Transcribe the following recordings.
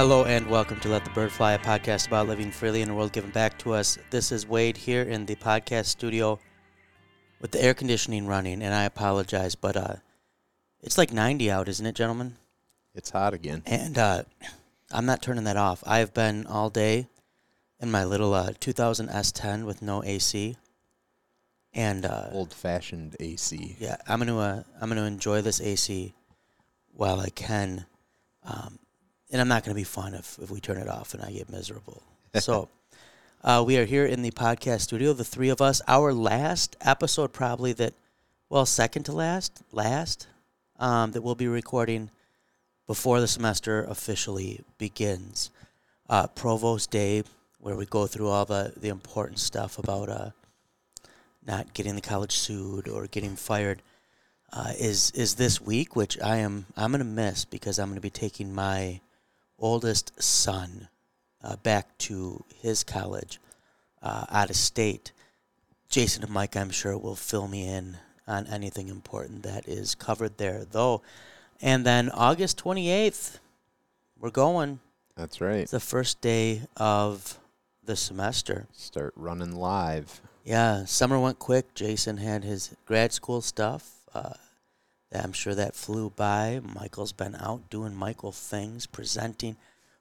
Hello and welcome to Let the Bird Fly, a podcast about living freely in a world given back to us. This is Wade here in the podcast studio with the air conditioning running, and I apologize, but uh, it's like 90 out, isn't it, gentlemen? It's hot again. And uh, I'm not turning that off. I've been all day in my little uh, 2000 S10 with no AC, and uh, Old-fashioned AC. yeah, I'm gonna uh, I'm gonna enjoy this AC while I can, um, and I'm not gonna be fun if if we turn it off and I get miserable. So, uh, we are here in the podcast studio, the three of us. Our last episode, probably that, well, second to last, last, um, that we'll be recording before the semester officially begins. Uh, Provost Day, where we go through all the the important stuff about uh not getting the college sued or getting fired uh, is is this week, which I am I'm gonna miss because I'm gonna be taking my oldest son uh, back to his college uh, out of state. Jason and Mike, I'm sure, will fill me in on anything important that is covered there, though. And then August 28th, we're going. That's right. It's the first day of the semester. Start running live. Yeah, summer went quick. Jason had his grad school stuff. Uh, I'm sure that flew by. Michael's been out doing Michael things, presenting,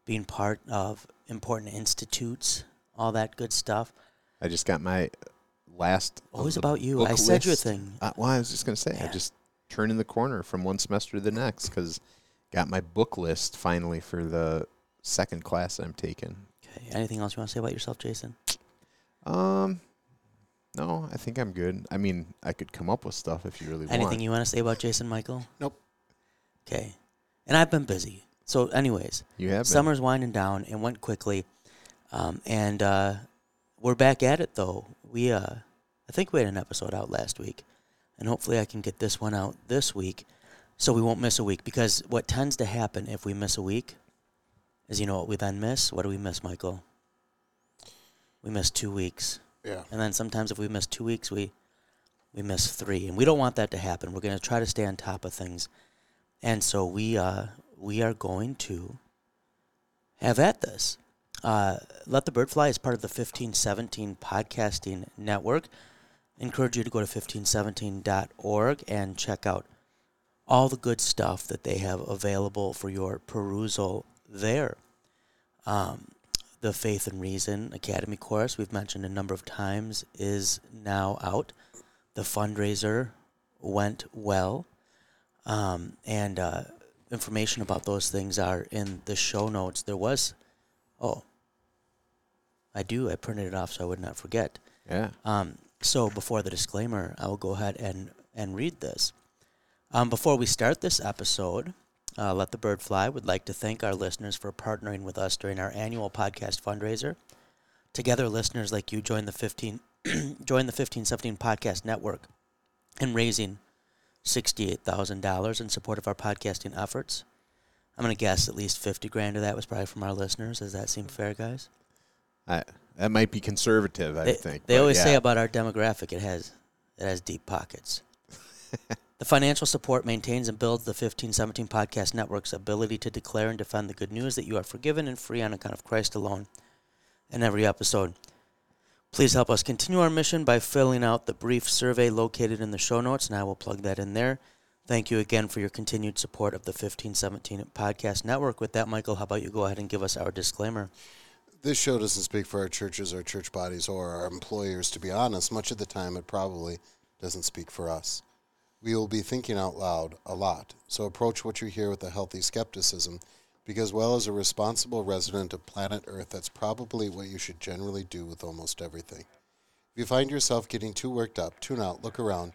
being part of important institutes, all that good stuff. I just got my last. Always the about you. I said your thing. Uh, well, I was just gonna say, Yeah. I just turning the corner from one semester to the next because got my book list finally for the second class I'm taking. Okay. Anything else you want to say about yourself, Jason? Um, no, I think I'm good. I mean, I could come up with stuff if you really want. Anything want. you want to say about Jason, Michael? Nope. Okay. And I've been busy. So, anyways, You have been. Summer's winding down and went quickly, um, and uh, we're back at it though. We, uh, I think we had an episode out last week, and hopefully I can get this one out this week, so we won't miss a week. Because what tends to happen if we miss a week is, you know, what we then miss. What do we miss, Michael? We miss two weeks, Yeah. and then sometimes if we miss two weeks, we we miss three, and we don't want that to happen. We're going to try to stay on top of things, and so we uh, we are going to have at this. Uh, Let the Bird Fly is part of the 1517 podcasting network. encourage you to go to 1517.org and check out all the good stuff that they have available for your perusal there. Um, the Faith and Reason Academy course, we've mentioned a number of times, is now out. The fundraiser went well. Um, and uh, information about those things are in the show notes. There was, oh, I do. I printed it off so I would not forget. Yeah. Um, so before the disclaimer, I will go ahead and, and read this. Um, before we start this episode, uh, Let the Bird Fly would like to thank our listeners for partnering with us during our annual podcast fundraiser. Together, listeners like you join the 15 join the 1517 podcast network in raising $68,000 in support of our podcasting efforts. I'm going to guess at least 50 grand of that was probably from our listeners. Does that seem fair, guys? I, that might be conservative, I they, think. They always say about our demographic it has it has deep pockets. financial support maintains and builds the 1517 Podcast Network's ability to declare and defend the good news that you are forgiven and free on account of Christ alone in every episode. Please help us continue our mission by filling out the brief survey located in the show notes, and I will plug that in there. Thank you again for your continued support of the 1517 Podcast Network. With that, Michael, how about you go ahead and give us our disclaimer? This show doesn't speak for our churches, our church bodies, or our employers. To be honest, much of the time it probably doesn't speak for us. We will be thinking out loud a lot, so approach what you hear with a healthy skepticism, because, well, as a responsible resident of planet Earth, that's probably what you should generally do with almost everything. If you find yourself getting too worked up, tune out, look around,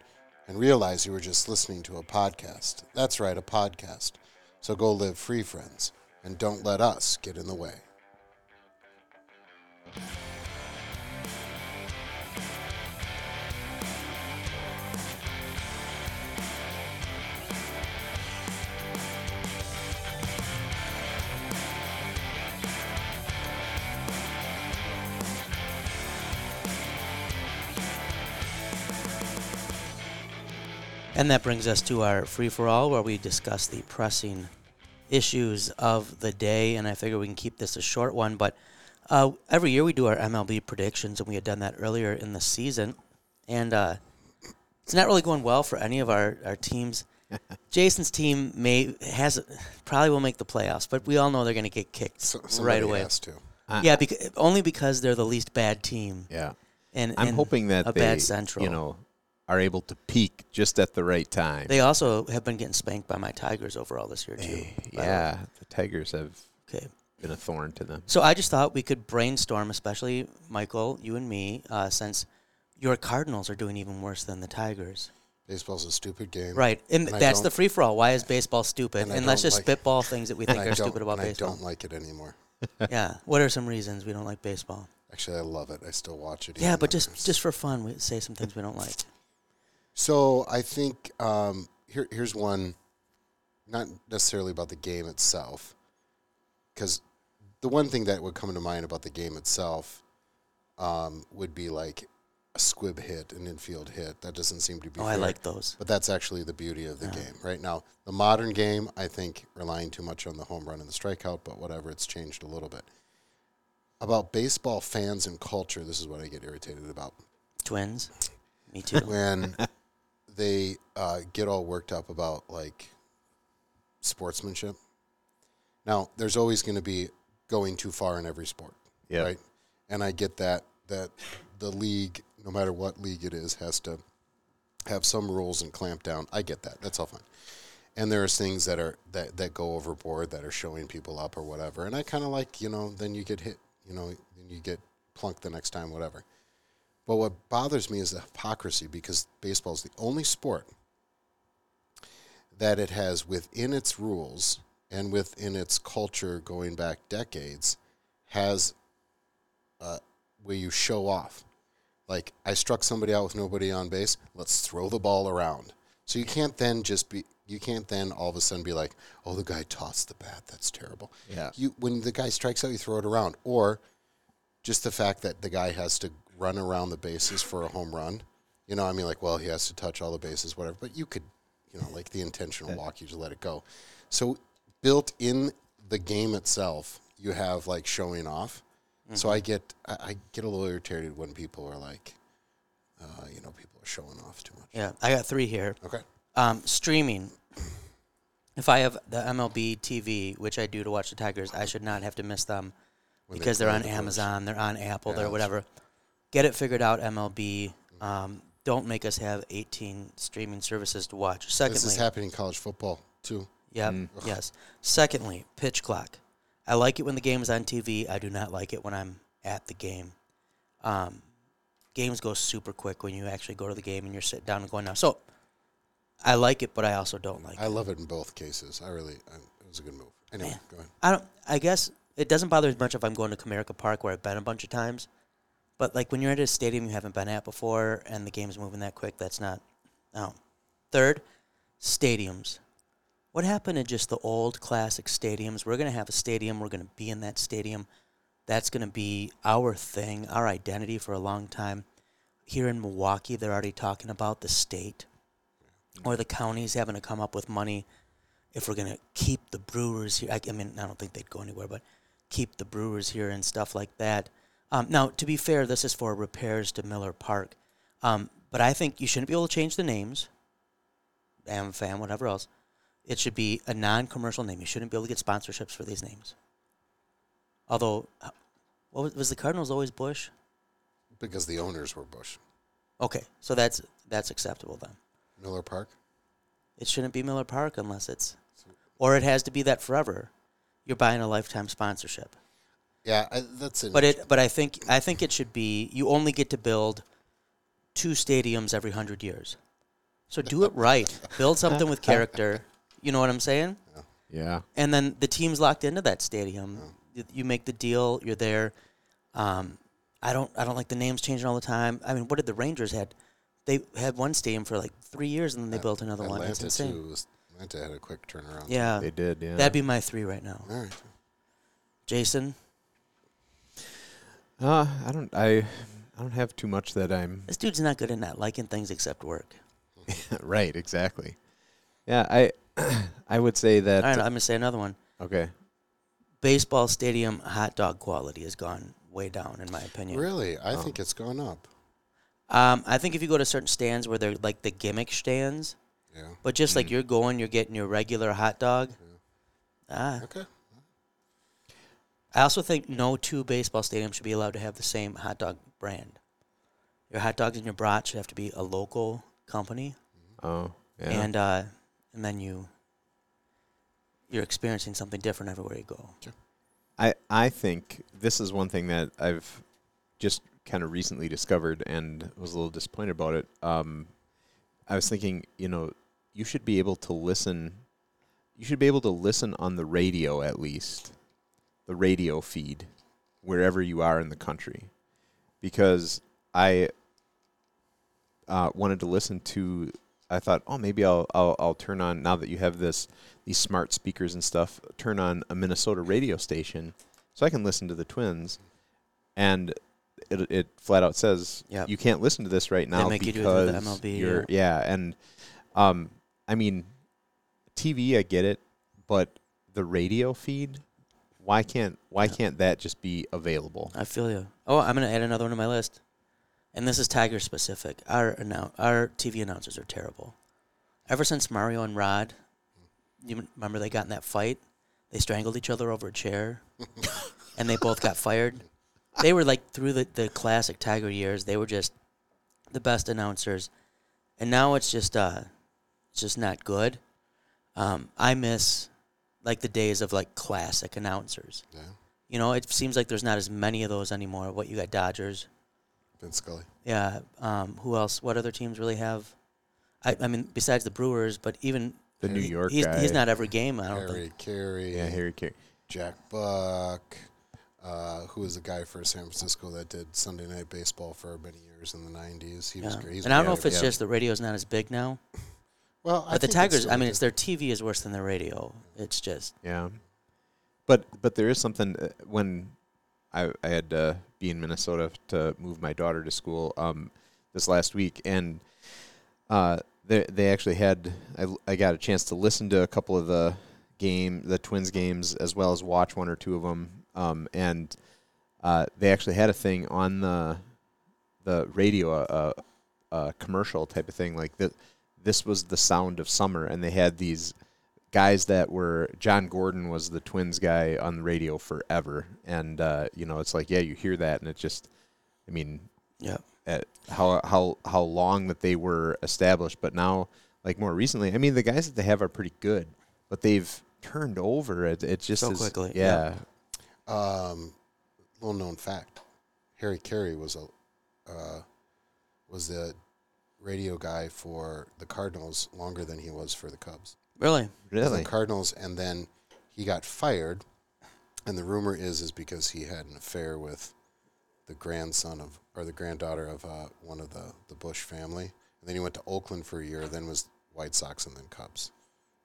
and realize you were just listening to a podcast. That's right, a podcast. So go live free, friends, and don't let us get in the way. And that brings us to our free for all, where we discuss the pressing issues of the day, and I figure we can keep this a short one. But uh, every year we do our MLB predictions, and we had done that earlier in the season, and uh, it's not really going well for any of our, our teams. Jason's team may has probably will make the playoffs, but we all know they're going to get kicked So, right somebody away. Has to. I- Yeah, because, only because they're the least bad team, Yeah. and I'm and hoping that a they, bad Central. you know, are able to peak just at the right time. They also have been getting spanked by my Tigers overall this year too. Hey, by the yeah, the Tigers have Okay. been a thorn to them. So I just thought we could brainstorm, especially Michael, you and me, uh, since your Cardinals are doing even worse than the Tigers. Baseball's a stupid game. Right, and, And that's the free for all. Why is baseball stupid? and And, let's just like- spitball things that we think I are stupid about and baseball. I don't like it anymore. yeah. What are some reasons we don't like baseball? Actually, I love it. I still watch it. Yeah, but just just for fun, we say some things we don't like. So I think um, here here's one, not necessarily about the game itself, because the one thing that would come to mind about the game itself um, would be like a squib hit, an infield hit. That doesn't seem to be. Oh, I like those. But that's actually the beauty of the Yeah. game. Right now, the modern game, I think, relying too much on the home run and the strikeout, but whatever, it's changed a little bit. About baseball fans and culture, this is what I get irritated about. Twins. Me too. When they uh, get all worked up about like sportsmanship. Now, there's always going to be going too far in every sport, Yeah. right? And I get that that the league, no matter what league it is, has to have some rules and clamp down. I get that. That's all fine. And there's things that are that, that go overboard that are showing people up or whatever. And I kind of like, you know, then you get hit, you know, then you get plunked the next time, whatever. But what bothers me is the hypocrisy because baseball is the only sport that it has within its rules and within its culture going back decades has uh, where you show off. Like I struck somebody out with nobody on base. Let's throw the ball around. So you can't then just be. You can't then all of a sudden be like, "Oh, the guy tossed the bat. That's terrible." Yeah. You when the guy strikes out, you throw it around, or just the fact that the guy has to run around the bases for a home run. You know, I mean, like, well, he has to touch all the bases, whatever. But you could, you know, like the intentional walk, you just let it go. So built in the game itself, you have like showing off. So I get, I, I get a little irritated when people are like, uh, you know, people are showing off too much. Yeah, I got three here. Okay. Um, streaming. If I have the MLB TV, which I do to watch the Tigers, I should not have to miss them When because they're on the Brewers. Amazon, they're on Apple, Yeah, they're whatever. Get it figured out, MLB. Um, don't make us have 18 streaming services to watch. Secondly, This is happening in college football too. Yep. Mm. Yes. Secondly, pitch clock. I like it when the game is on TV. I do not like it when I'm at the game. Um, games go super quick when you actually go to the game and you're sitting down and going now. So I like it, but I also don't like I it. I love it in both cases. I really, I, it was a good move. Anyway, Yeah. go ahead. I don't. I guess it doesn't bother as much if I'm going to Comerica Park where I've been a bunch of times. But like when you're at a stadium you haven't been at before and the game's moving that quick, that's not. No. Third, stadiums. What happened to just the old classic stadiums? We're going to have a stadium. We're going to be in that stadium. That's going to be our thing, our identity for a long time. Here in Milwaukee, they're already talking about the state or the counties having to come up with money if we're going to keep the Brewers here. I, I mean, I don't think they'd go anywhere, but keep the Brewers here and stuff like that. Um, now, to be fair, this is for repairs to Miller Park. Um, but I think you shouldn't be able to change the names, AmFam, whatever else. It should be a non commercial name. You shouldn't be able to get sponsorships for these names. Although, uh, what was, was the Cardinals always Busch? Because the owners were Busch. Okay, so that's that's acceptable then. Miller Park. It shouldn't be Miller Park unless it's, or it has to be that forever. You're buying a lifetime sponsorship. Yeah, I, that's it. But it, but I think I think it should be. You only get to build two stadiums every hundred years, so do it right. build something with character. You know what I'm saying? Yeah. And then the team's locked into that stadium. You, you make the deal. You're there. Um, I don't. I don't like the names changing all the time. I mean, what did the Rangers had? They had one stadium for like three years, and then they built another one. It's Atlanta insane. too. Was, Atlanta had a quick turnaround. Yeah, They did, yeah. that'd be my three right now. All right. Jason, Uh, I don't I I don't have too much that I'm this dude's not good at not liking things except work. right, exactly. Yeah, I I would say that All right, I'm gonna say another one. Okay. baseball stadium hot dog quality has gone way down, in my opinion. Really, I Oh. think it's gone up. Um, I think if you go to certain stands where they're like the gimmick stands, Yeah. but just like Mm. you're going, you're getting your regular hot dog. Ah, Okay. I also think no two baseball stadiums should be allowed to have the same hot dog brand. Your hot dogs and your brats should have to be a local company, Oh, yeah. and uh, and then you you're experiencing something different everywhere you go. I I think this is one thing that I've just kind of recently discovered and was a little disappointed about it. Um, I was thinking, you know, you should be able to listen. You should be able to listen on the radio at least, the radio feed, wherever you are in the country, because I uh, wanted to listen to. I thought, oh, maybe I'll, I'll I'll turn on now that you have this these smart speakers and stuff. Turn on a Minnesota radio station so I can listen to the Twins, and it it flat out says Yep. you can't listen to this right They now make you do it because the MLB, you're yeah. and um I mean TV I get it, but the radio feed why can't why can't that just be available? I feel you. Oh, I'm gonna add another one to my list, and this is Tiger specific. Our annou- our TV announcers are terrible. Ever since Mario and Rod, you remember they got in that fight? They strangled each other over a chair, and they both got fired. They were like through the, the classic Tiger years. They were just the best announcers, and now it's just uh, it's just not good. Um, I miss like the days of like classic announcers. Yeah. You know, it seems like there's not as many of those anymore. What you got, Dodgers? Vince Scully. Yeah. Um, who else? What other teams really have? I, I mean, besides the Brewers, but even The New York he's, guy. he's not every game. I don't Harry think. Caray. yeah, Harry Caray. Jack Buck. Uh, who was the guy for San Francisco that did Sunday Night Baseball for many years in the '90s? He was Yeah. great. He's And I don't know if it's yeah. just the radio's not as big now, well, I but the think Tigers. still I mean, it's their TV is worse than their radio. It's just Yeah, but but there is something uh, when I I had to be in Minnesota to move my daughter to school um this last week and uh they they actually had I I got a chance to listen to a couple of the game the Twins games as well as watch one or two of them um and uh they actually had a thing on the the radio uh, uh commercial type of thing like that this was the sound of summer and they had these guys that were John Gordon was the Twins guy on the radio forever, and uh, you know it's like yeah you hear that and it just I mean yeah. at how how how long that they were established, but now like more recently I mean the guys that they have are pretty good, but they've turned over it it just So is, quickly, yeah, Um, little known fact: Harry Carey was a uh, was the radio guy for the Cardinals longer than he was for the Cubs. Really? really The Cardinals, and then he got fired, and the rumor is is because he had an affair with the grandson of or the granddaughter of uh, one of the the Busch family, and then he went to Oakland for a year, then was White Sox, and then Cubs.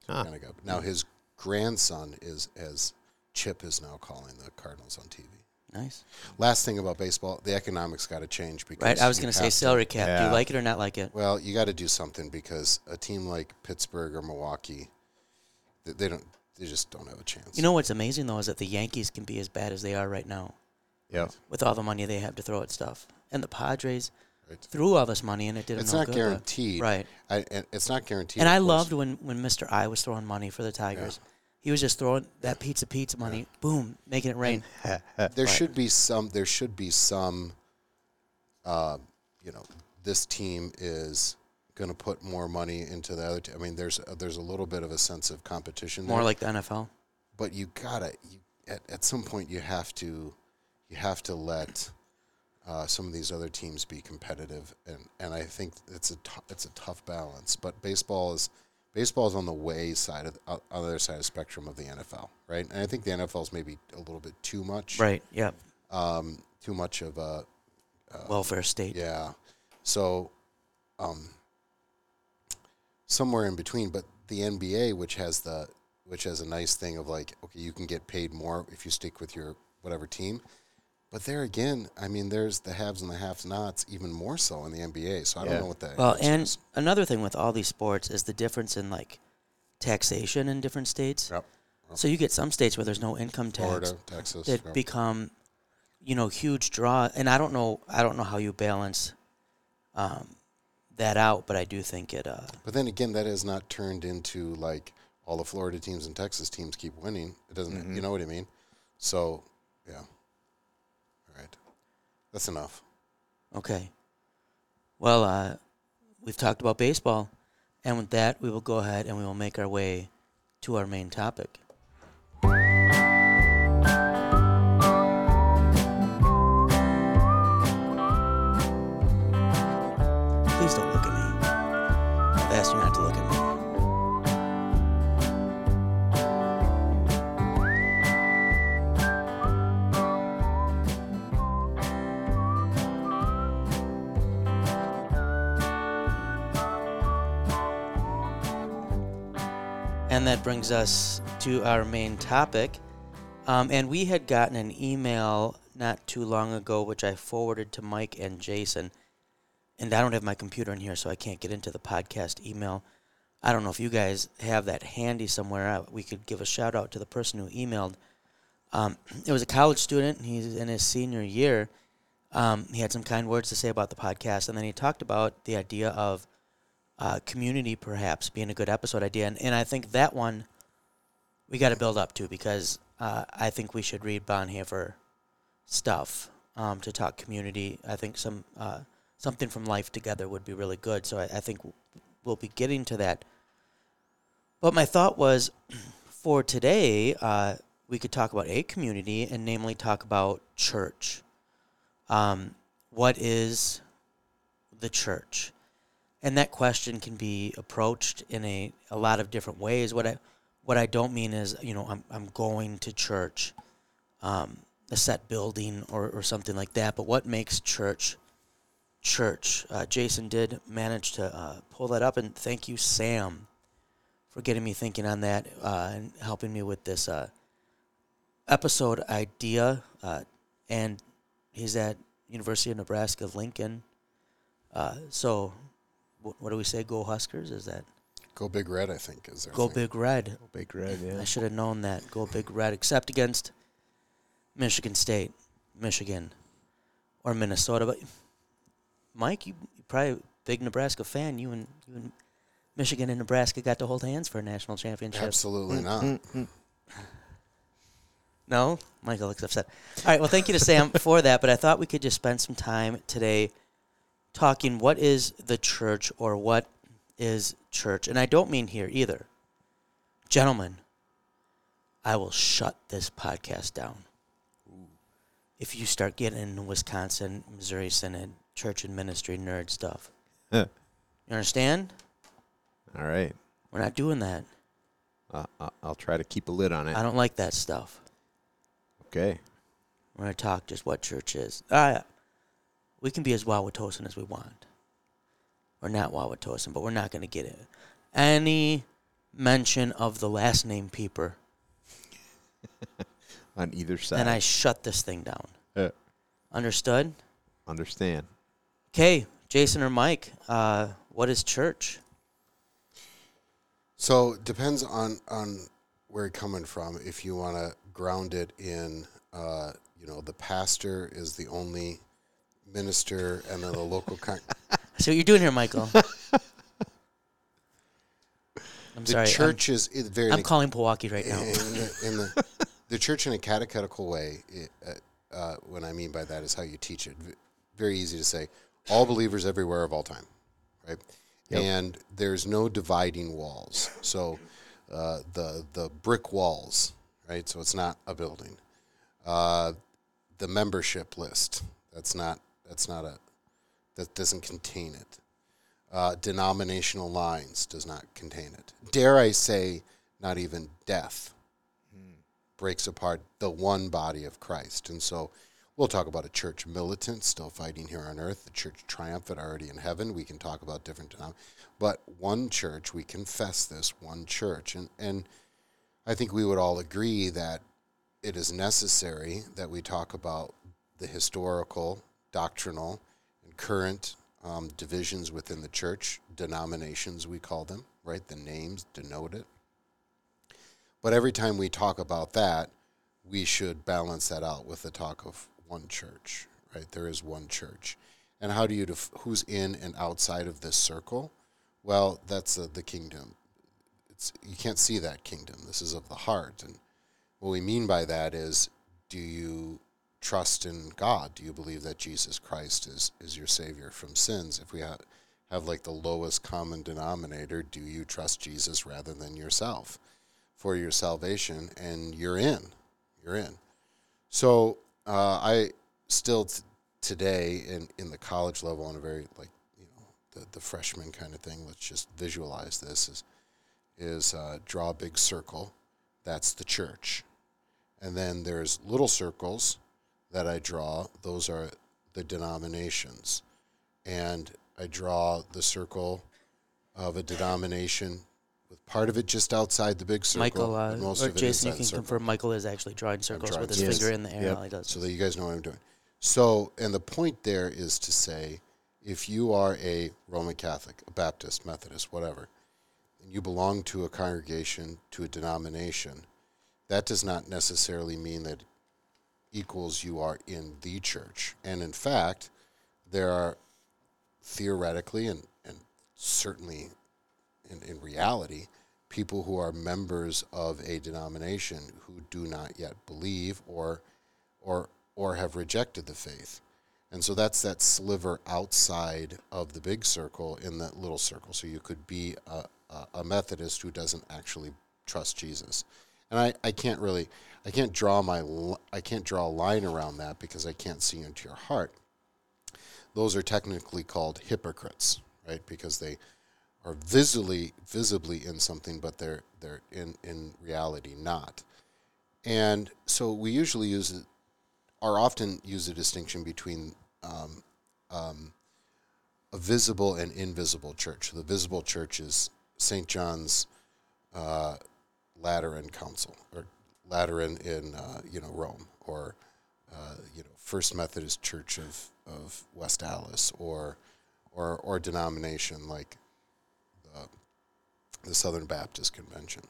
Huh. Kinda got- Now his grandson is as Chip is now calling the Cardinals on TV. Nice. Last thing about baseball, the economics got to change because Right. I was going to say salary cap. Do you like it or not like it? Well, you got to do something because a team like Pittsburgh or Milwaukee, they, they don't, they just don't have a chance. You know what's amazing though is that the Yankees can be as bad as they are right now yeah with all the money they have to throw at stuff, and the Padres Right. threw all this money and it didn't. it's no not good, guaranteed, Right. I, and it's not guaranteed. And I course. loved when, when Mr. I was throwing money for the Tigers. He was just throwing that pizza pizza money, boom, making it rain. there should be some. There should be some. Uh, you know, this team is going to put more money into the other. T- I mean, there's uh, there's a little bit of a sense of competition. More there. like the NFL. but you gotta you at, at some point you have to you have to let uh, some of these other teams be competitive and and I think it's a it's a tough balance but baseball is baseball is on the way side of the, uh, other side of the spectrum of the NFL right and I think the NFL is maybe a little bit too much Right. Yeah. um, too much of a Welfare state. yeah. So, um, somewhere in between, but the NBA, which has the which has a nice thing of like, okay, you can get paid more if you stick with your whatever team. But there again, I mean, there's the haves and the have-nots, even more so in the NBA. So I don't know what that. Well, and is. another thing with all these sports is the difference in like taxation in different states. Yep. So you get some states where there's no income tax Florida, Texas. that yeah. become, you know, huge draw. And I don't know, I don't know how you balance um, that out, but I do think it. Uh, But then again, that has not turned into like all the Florida teams and Texas teams keep winning. It doesn't. Mm-hmm. You know what I mean? So, yeah. That's enough. okay. Well, uh, we've talked about baseball, and with that, we will go ahead and we will make our way to our main topic. Brings us to our main topic. Um, and we had gotten an email not too long ago, which I forwarded to Mike and Jason. And I don't have my computer in here, so I can't get into the podcast email. I don't know if you guys have that handy somewhere. We could give a shout out to the person who emailed. Um, it was a college student. He's in his senior year. Um, he had some kind words to say about the podcast, and then he talked about the idea of uh, community perhaps being a good episode idea. And, and I think that one we got to build up to because uh, I think we should read Bonhoeffer stuff um, to talk community. I think some uh, something from life together would be really good. So I, I think we'll be getting to that. But my thought was for today, uh, we could talk about a community and namely talk about church. Um, what is the church? And that question can be approached in a, a lot of different ways. What I what I don't mean is you know I'm I'm going to church, um, a set building or, or something like that. But what makes church church? Uh, Jason did manage to uh, pull that up, and thank you, Sam, for getting me thinking on that uh, and helping me with this uh, episode idea. Uh, and he's at University of Nebraska Lincoln. Uh, so what do we say? Go Huskers? Is that Go Big Red, I think, is there. go big red? Go Big red, yeah. I should have known that. Go big red, except against Michigan State, Michigan, or Minnesota. But Mike, you you probably a big Nebraska fan. You and you and Michigan and Nebraska got to hold hands for a national championship. Absolutely not. Mm, No, Michael looks upset. All right. Well, thank you to Sam for that. But I thought we could just spend some time today talking what is the church or what is church, and I don't mean here either, gentlemen. I will shut this podcast down if you start getting into Wisconsin, Missouri Synod, church and ministry nerd stuff. Huh. You understand? All right. We're not doing that. Uh, I- I'll try to keep a lid on it. I don't like that stuff. Okay. We're going to talk just what church is. Uh, we can be as Wauwatosan as we want. We're not Wauwatosan, but we're not going to get it. Any mention of the last name Pieper, On either side. and I shut this thing down. Uh, Understood? understand. Okay, Jason or Mike, uh, what is church? So it depends on on where you're coming from. If you want to ground it in, uh, you know, the pastor is the only minister, and then the local con- See what you're doing here, Michael. I'm the sorry. I'm- is, very I'm, calling Milwaukee right in, now. the, in the the church in a catechetical way. It, uh, uh, what I mean by that is how you teach it. Very easy to say. All believers everywhere of all time, right? Yep. And there's no dividing walls. So uh, the the brick walls, right? So it's not a building. Uh, the membership list. That's not. That's not a. That doesn't contain it. Uh, denominational lines does not contain it. Dare I say, not even death breaks apart the one body of Christ. And so we'll talk about a church militant still fighting here on earth, the church triumphant already in heaven. We can talk about different denom- but one church, we confess this one church. And and I think we would all agree that it is necessary that we talk about the historical, doctrinal, and current um, divisions within the church, denominations we call them, right? The names denote it. But every time we talk about that, we should balance that out with the talk of one church, right? There is one church. And how do you, def- who's in and outside of this circle? Well, that's uh, the kingdom. It's, you can't see that kingdom. This is of the heart. And what we mean by that is do you trust in God? Do you believe that Jesus Christ is, is your Savior from sins? If we have, have like the lowest common denominator, do you trust Jesus rather than yourself for your salvation? And you're in. You're in. So uh, I still t- today in, in the college level on a very like you know the, the freshman kind of thing. Let's just visualize this is is uh, draw a big circle. That's the church, and then there's little circles that I draw. Those are the denominations, and I draw the circle of a denomination with part of it just outside the big circle. Michael, uh, or Jason, you can confirm Michael is actually drawing circles drawing with his circles. finger in the air Yep. while he does. so that you guys know what I'm doing. So, and the point there is to say, if you are a Roman Catholic, a Baptist, Methodist, whatever, and you belong to a congregation, to a denomination, that does not necessarily mean that equals you are in the church. And in fact, there are theoretically and, and certainly in, in reality, people who are members of a denomination who do not yet believe or or or have rejected the faith. And so that's that sliver outside of the big circle in that little circle. So you could be a, a, a Methodist who doesn't actually trust Jesus. And I, I can't really I can't draw my I can't draw a line around that because I can't see into your heart. Those are technically called hypocrites, right? Because they are visibly visibly in something, but they're they're in in reality not. And so we usually use it, or often use a distinction between um, um, a visible and invisible church. The visible church is St. John's uh, Lateran Council, or Lateran in uh, you know Rome, or uh, you know First Methodist Church of, of West Allis, or or or denomination like the, the Southern Baptist Convention.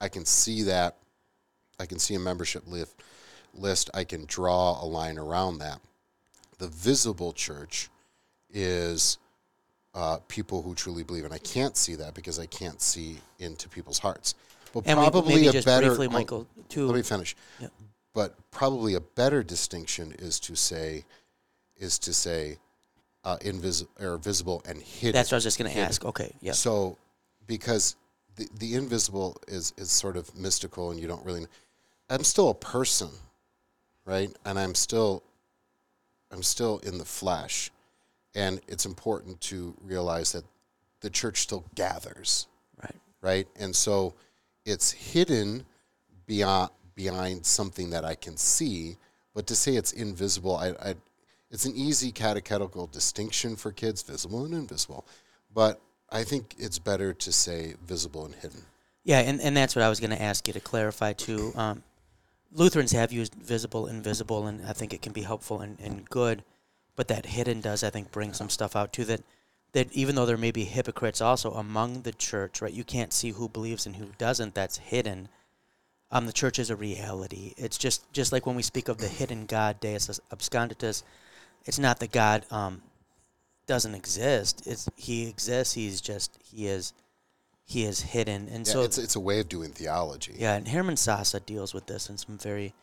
I can see that. I can see a membership list. List. I can draw a line around that. The visible church is uh, people who truly believe, and I can't see that because I can't see into people's hearts. But and probably a better. briefly, Michael, too. let me finish. Yeah. But probably a better distinction is to say, is to say, uh, invisible or visible and hidden. That's what I was just going to ask. Okay, yeah. So, because the the invisible is is sort of mystical, and you don't really. I'm still a person, right? And I'm still, I'm still in the flesh, and it's important to realize that the church still gathers, Right. right? And so, it's hidden beyond behind something that I can see. But to say it's invisible, I, I it's an easy catechetical distinction for kids, visible and invisible. But I think it's better to say visible and hidden. Yeah, and, and that's what I was going to ask you to clarify too. Um, Lutherans have used visible, and invisible, and I think it can be helpful and, and good. But that hidden does, I think, bring some stuff out too. That that even though there may be hypocrites also among the church, right? You can't see who believes and who doesn't. That's hidden. Um, the church is a reality. It's just just like when we speak of the hidden God, Deus absconditus. It's not that God um, doesn't exist. It's he exists. He's just he is he is hidden, and Yeah, so it's it's a way of doing theology. yeah, and Hermann Sasse deals with this in some very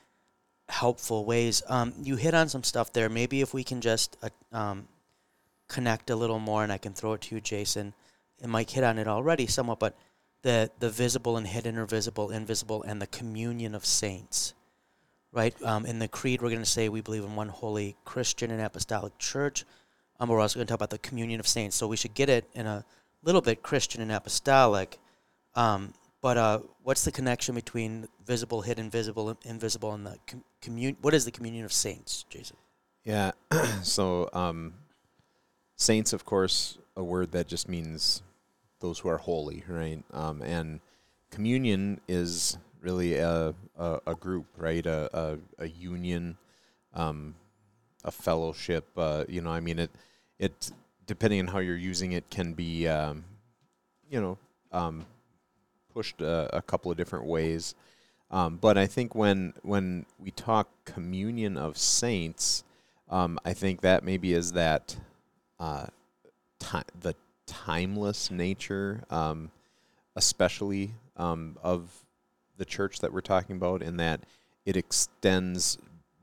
helpful ways. Um, you hit on some stuff there. Maybe if we can just uh, um, connect a little more, and I can throw it to you, Jason. And Mike hit on it already somewhat, but the the visible and hidden, or visible, invisible, and the communion of saints. Right. Um, in the creed, we're going to say we believe in one holy Christian and apostolic church. Um, we're also going to talk about the communion of saints. So we should get it in a little bit Christian and apostolic. Um, but uh, what's the connection between visible, hidden, visible, invisible, and the com-? What is the communion of saints, Jason? Yeah. so, um, saints, of course, a word that just means those who are holy, right? Um, and communion is really a, a, a group, right? A, a, a union, um, a fellowship. Uh, you know, I mean, it, it, depending on how you're using it, can be, um, you know, um, pushed a, a couple of different ways. Um, but I think when when we talk communion of saints, um, I think that maybe is that uh, ti- the timeless nature, um, especially um, of the church that we're talking about, in that it extends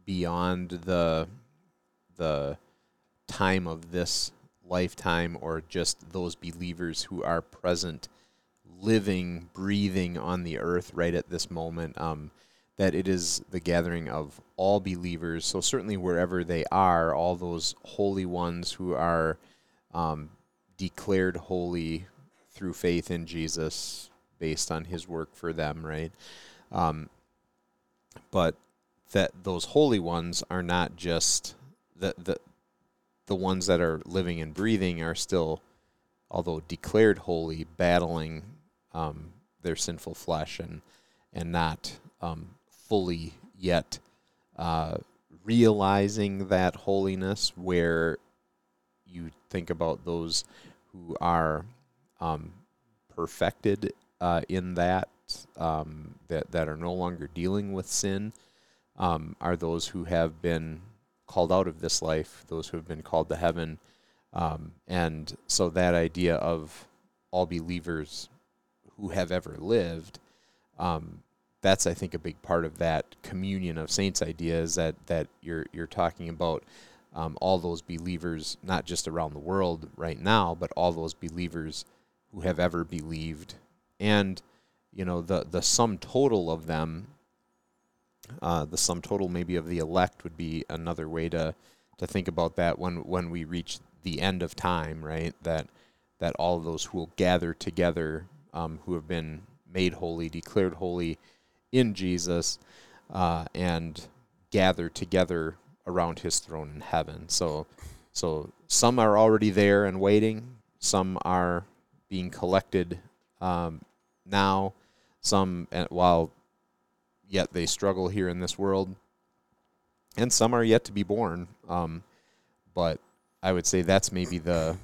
beyond the the time of this lifetime or just those believers who are present living breathing on the earth right at this moment um, that it is the gathering of all believers. So certainly wherever they are all those holy ones who are um, declared holy through faith in jesus based on his work for them right? Um, but that those holy ones are not just the the the ones that are living and breathing are still, although declared holy, battling um, their sinful flesh and and not um, fully yet uh, realizing that holiness. Where you think about those who are um, perfected uh, in that um, that that are no longer dealing with sin um, are those who have been called out of this life, those who have been called to heaven. Um, and so that idea of all believers who have ever lived, um, that's I think a big part of that communion of saints idea is that that you're you're talking about um, all those believers not just around the world right now, but all those believers who have ever believed, and you know the the sum total of them uh, the sum total maybe of the elect would be another way to to think about that when when we reach the end of time, right? That that all of those who will gather together, um, who have been made holy, declared holy in Jesus, uh, and gather together around His throne in heaven. So, so some are already there and waiting. Some are being collected um, now. Some, uh, while yet they struggle here in this world, and some are yet to be born. Um, but I would say that's maybe the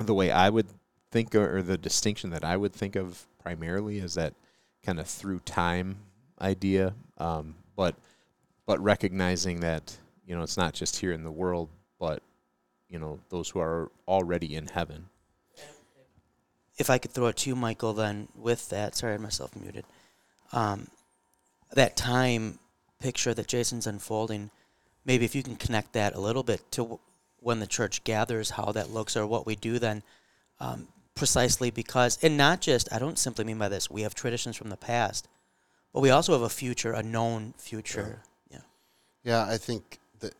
the way I would think, or the distinction that I would think of primarily is that kind of through time idea. Um, but but recognizing that you know it's not just here in the world, but you know those who are already in heaven. If I could throw it to you, Michael, then with that, sorry, I had myself muted. Um, that time picture that Jason's unfolding, maybe if you can connect that a little bit to when the church gathers, how that looks, or what we do then, um, precisely because, and not just, I don't simply mean by this, we have traditions from the past, but we also have a future, a known future. Yeah. Yeah, I think that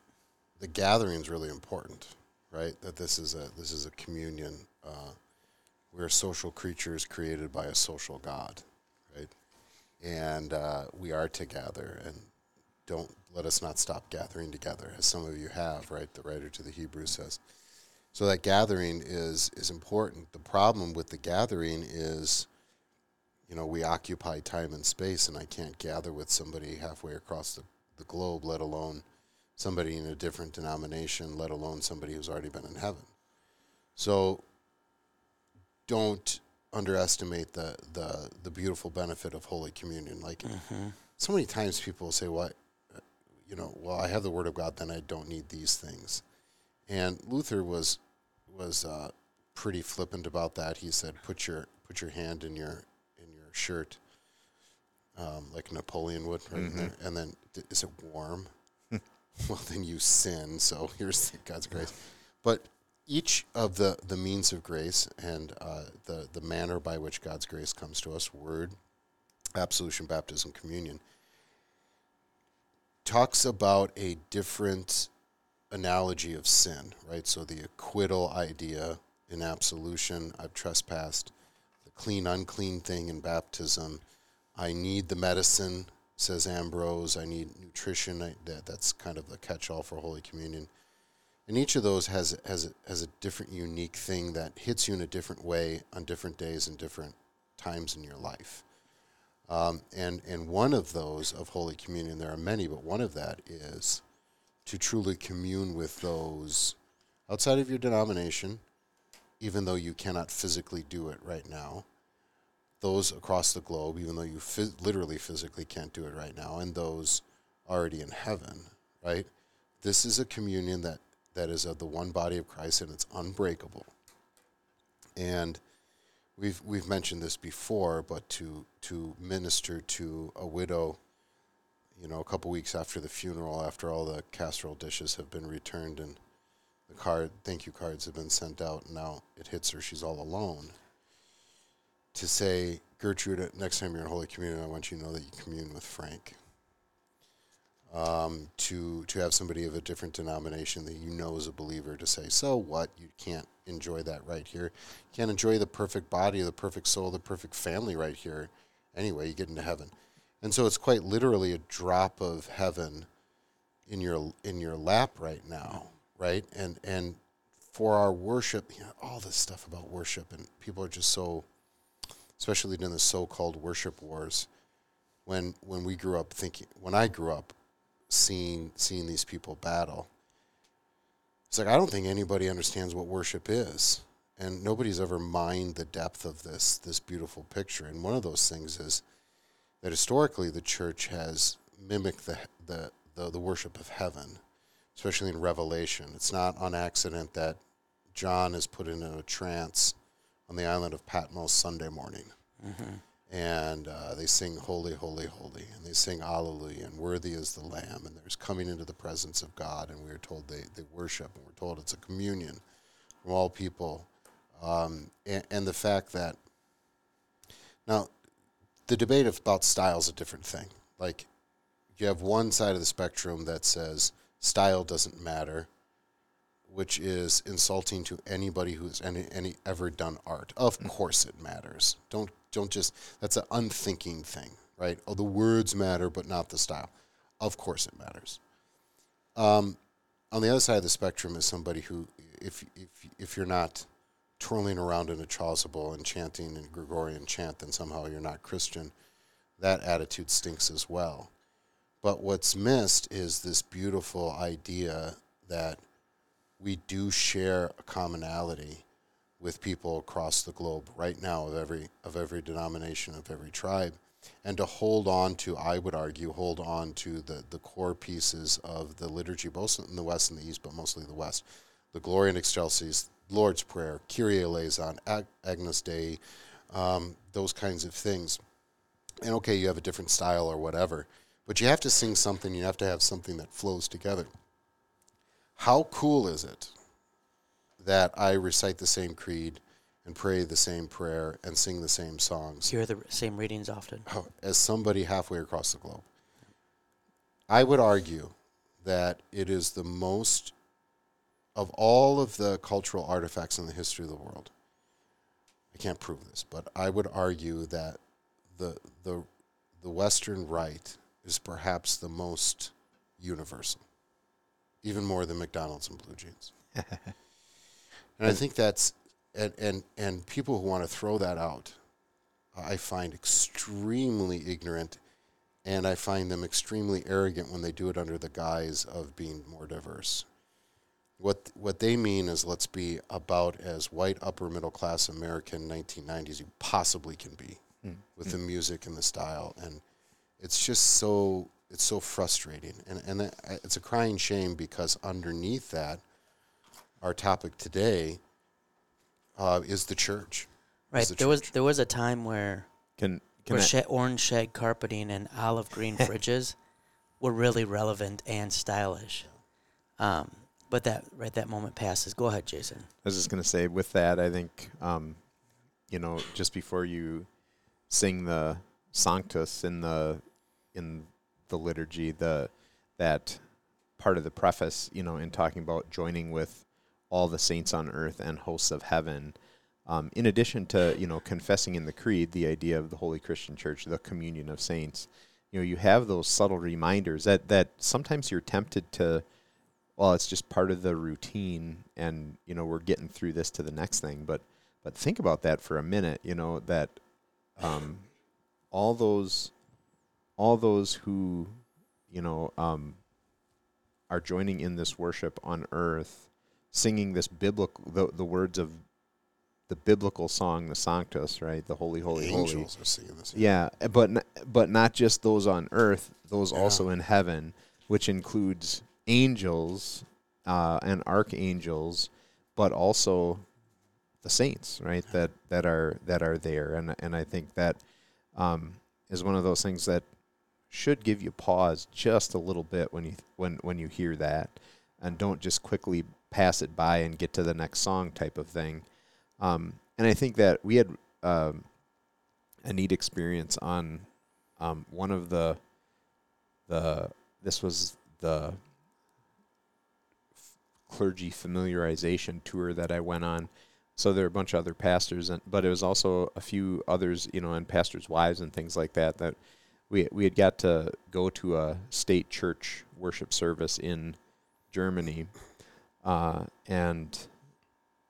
the gathering is really important, right? That this is a this is a communion. Uh, we're social creatures created by a social God, right? And uh, we are together, and don't let us not stop gathering together, as some of you have, right? The writer to the Hebrews says. So that gathering is is important. The problem with the gathering is, you know, we occupy time and space, and I can't gather with somebody halfway across the, the globe, let alone somebody in a different denomination, let alone somebody who's already been in heaven. So don't underestimate the the the beautiful benefit of Holy Communion. Like Mm-hmm. so many times people say, "What, uh, you know? Well, I have the Word of God, then I don't need these things." And Luther was was uh, pretty flippant about that. He said, "Put your put your hand in your in your shirt, um, like Napoleon would, right Mhm. there, and then is it warm? well, then you sin. So here's God's grace, but." Each of the, the means of grace and uh, the, the manner by which God's grace comes to us, word, absolution, baptism, communion, talks about a different analogy of sin, right? So the acquittal idea in absolution, I've trespassed, the clean, unclean thing in baptism. I need the medicine, says Ambrose. I need nutrition. I, that, that's kind of the catch all for Holy Communion. And each of those has, has, a, has a different, unique thing that hits you in a different way on different days and different times in your life. Um, and, and one of those of Holy Communion, there are many, but one of that is to truly commune with those outside of your denomination, even though you cannot physically do it right now. those across the globe, even though you literally physically can't do it right now, and those already in heaven, right? This is a communion that, that is of the one body of Christ and it's unbreakable. And we've we've mentioned this before, but to to minister to a widow, you know, a couple weeks after the funeral, after all the casserole dishes have been returned and the card thank you cards have been sent out, and now it hits her, she's all alone. To say, Gertrude, next time you're in Holy Communion, I want you to know that you commune with Frank. Um, to to have somebody of a different denomination that you know is a believer to say, so what? You can't enjoy that right here. You can't enjoy the perfect body, the perfect soul, the perfect family right here. Anyway, you get into heaven, and so it's quite literally a drop of heaven in your in your lap right now, right? And and for our worship, you know, all this stuff about worship, and people are just so, especially in the so-called worship wars. When when we grew up thinking, when I grew up, seeing seeing these people battle. It's like I don't think anybody understands what worship is, and nobody's ever mined the depth of this this beautiful picture. And one of those things is that historically the church has mimicked the the the, the worship of heaven, especially in Revelation. It's not on accident that John is put in a trance on the island of Patmos Sunday morning. And uh, they sing holy holy holy and they sing alleluia and worthy is the lamb and there's coming into the presence of god and we are told they, they worship and we're told it's a communion from all people. Um, and, and the fact that now the debate about style is a different thing like you have one side of the spectrum that says style doesn't matter which is insulting to anybody who's any, any ever done art. Of course, it matters. Don't don't just that's an unthinking thing, right? Oh, the words matter, but not the style. Of course, it matters. Um, on the other side of the spectrum is somebody who, if if if you're not twirling around in a chasuble and chanting in Gregorian chant, then somehow you're not Christian. That attitude stinks as well. But what's missed is this beautiful idea that we do share a commonality with people across the globe right now of every of every denomination of every tribe and to hold on to i would argue hold on to the the core pieces of the liturgy both in the west and the east but mostly the west the gloria in excelsis lord's prayer kyrie eleison Ag- agnus dei um, those kinds of things and okay you have a different style or whatever but you have to sing something you have to have something that flows together how cool is it that I recite the same creed and pray the same prayer and sing the same songs Hear the same readings often. Oh, as somebody halfway across the globe? I would argue that it is the most of all of the cultural artifacts in the history of the world. I can't prove this, but I would argue that the the the Western Rite is perhaps the most universal, even more than McDonald's and blue jeans. and I think that's and and and people who want to throw that out, I find extremely ignorant, and I find them extremely arrogant when they do it under the guise of being more diverse. What what they mean is let's be about as white upper middle class American 1990s you possibly can be with the music and the style. And it's just so it's so frustrating. And and it's a crying shame because underneath that our topic today uh, is the church. Right. the There was there was a time where Can can where I, shed, orange shag carpeting and olive green fridges were really relevant and stylish. Um, but that right that moment passes. Go ahead, Jason. I was just gonna say with that, I think um, you know, just before you sing the Sanctus in the in the liturgy, the that part of the preface, you know, in talking about joining with all the saints on earth and hosts of heaven. Um, in addition to you know confessing in the creed the idea of the Holy Christian Church, the communion of saints, you know you have those subtle reminders that that sometimes you're tempted to well, it's just part of the routine, and you know we're getting through this to the next thing. But but think about that for a minute. You know that um, all those all those who you know um, are joining in this worship on earth, singing this biblical the, the words of the biblical song, the Sanctus, right? The Holy, Holy, Holy. Angels are singing this. Yeah, eh, but n- but not just those on earth; those also in heaven, which includes angels uh, and archangels, but also the saints, right? That that are that are there, and and I think that um, is one of those things that should give you pause just a little bit when you when when you hear that, and don't just quickly pass it by and get to the next song type of thing. Um, and I think that we had um, a neat experience on um, one of the the this was the clergy familiarization tour that I went on. So there were a bunch of other pastors, and but it was also a few others, you know, and pastors' wives and things like that. That we we had got to go to a state church worship service in Germany, uh, and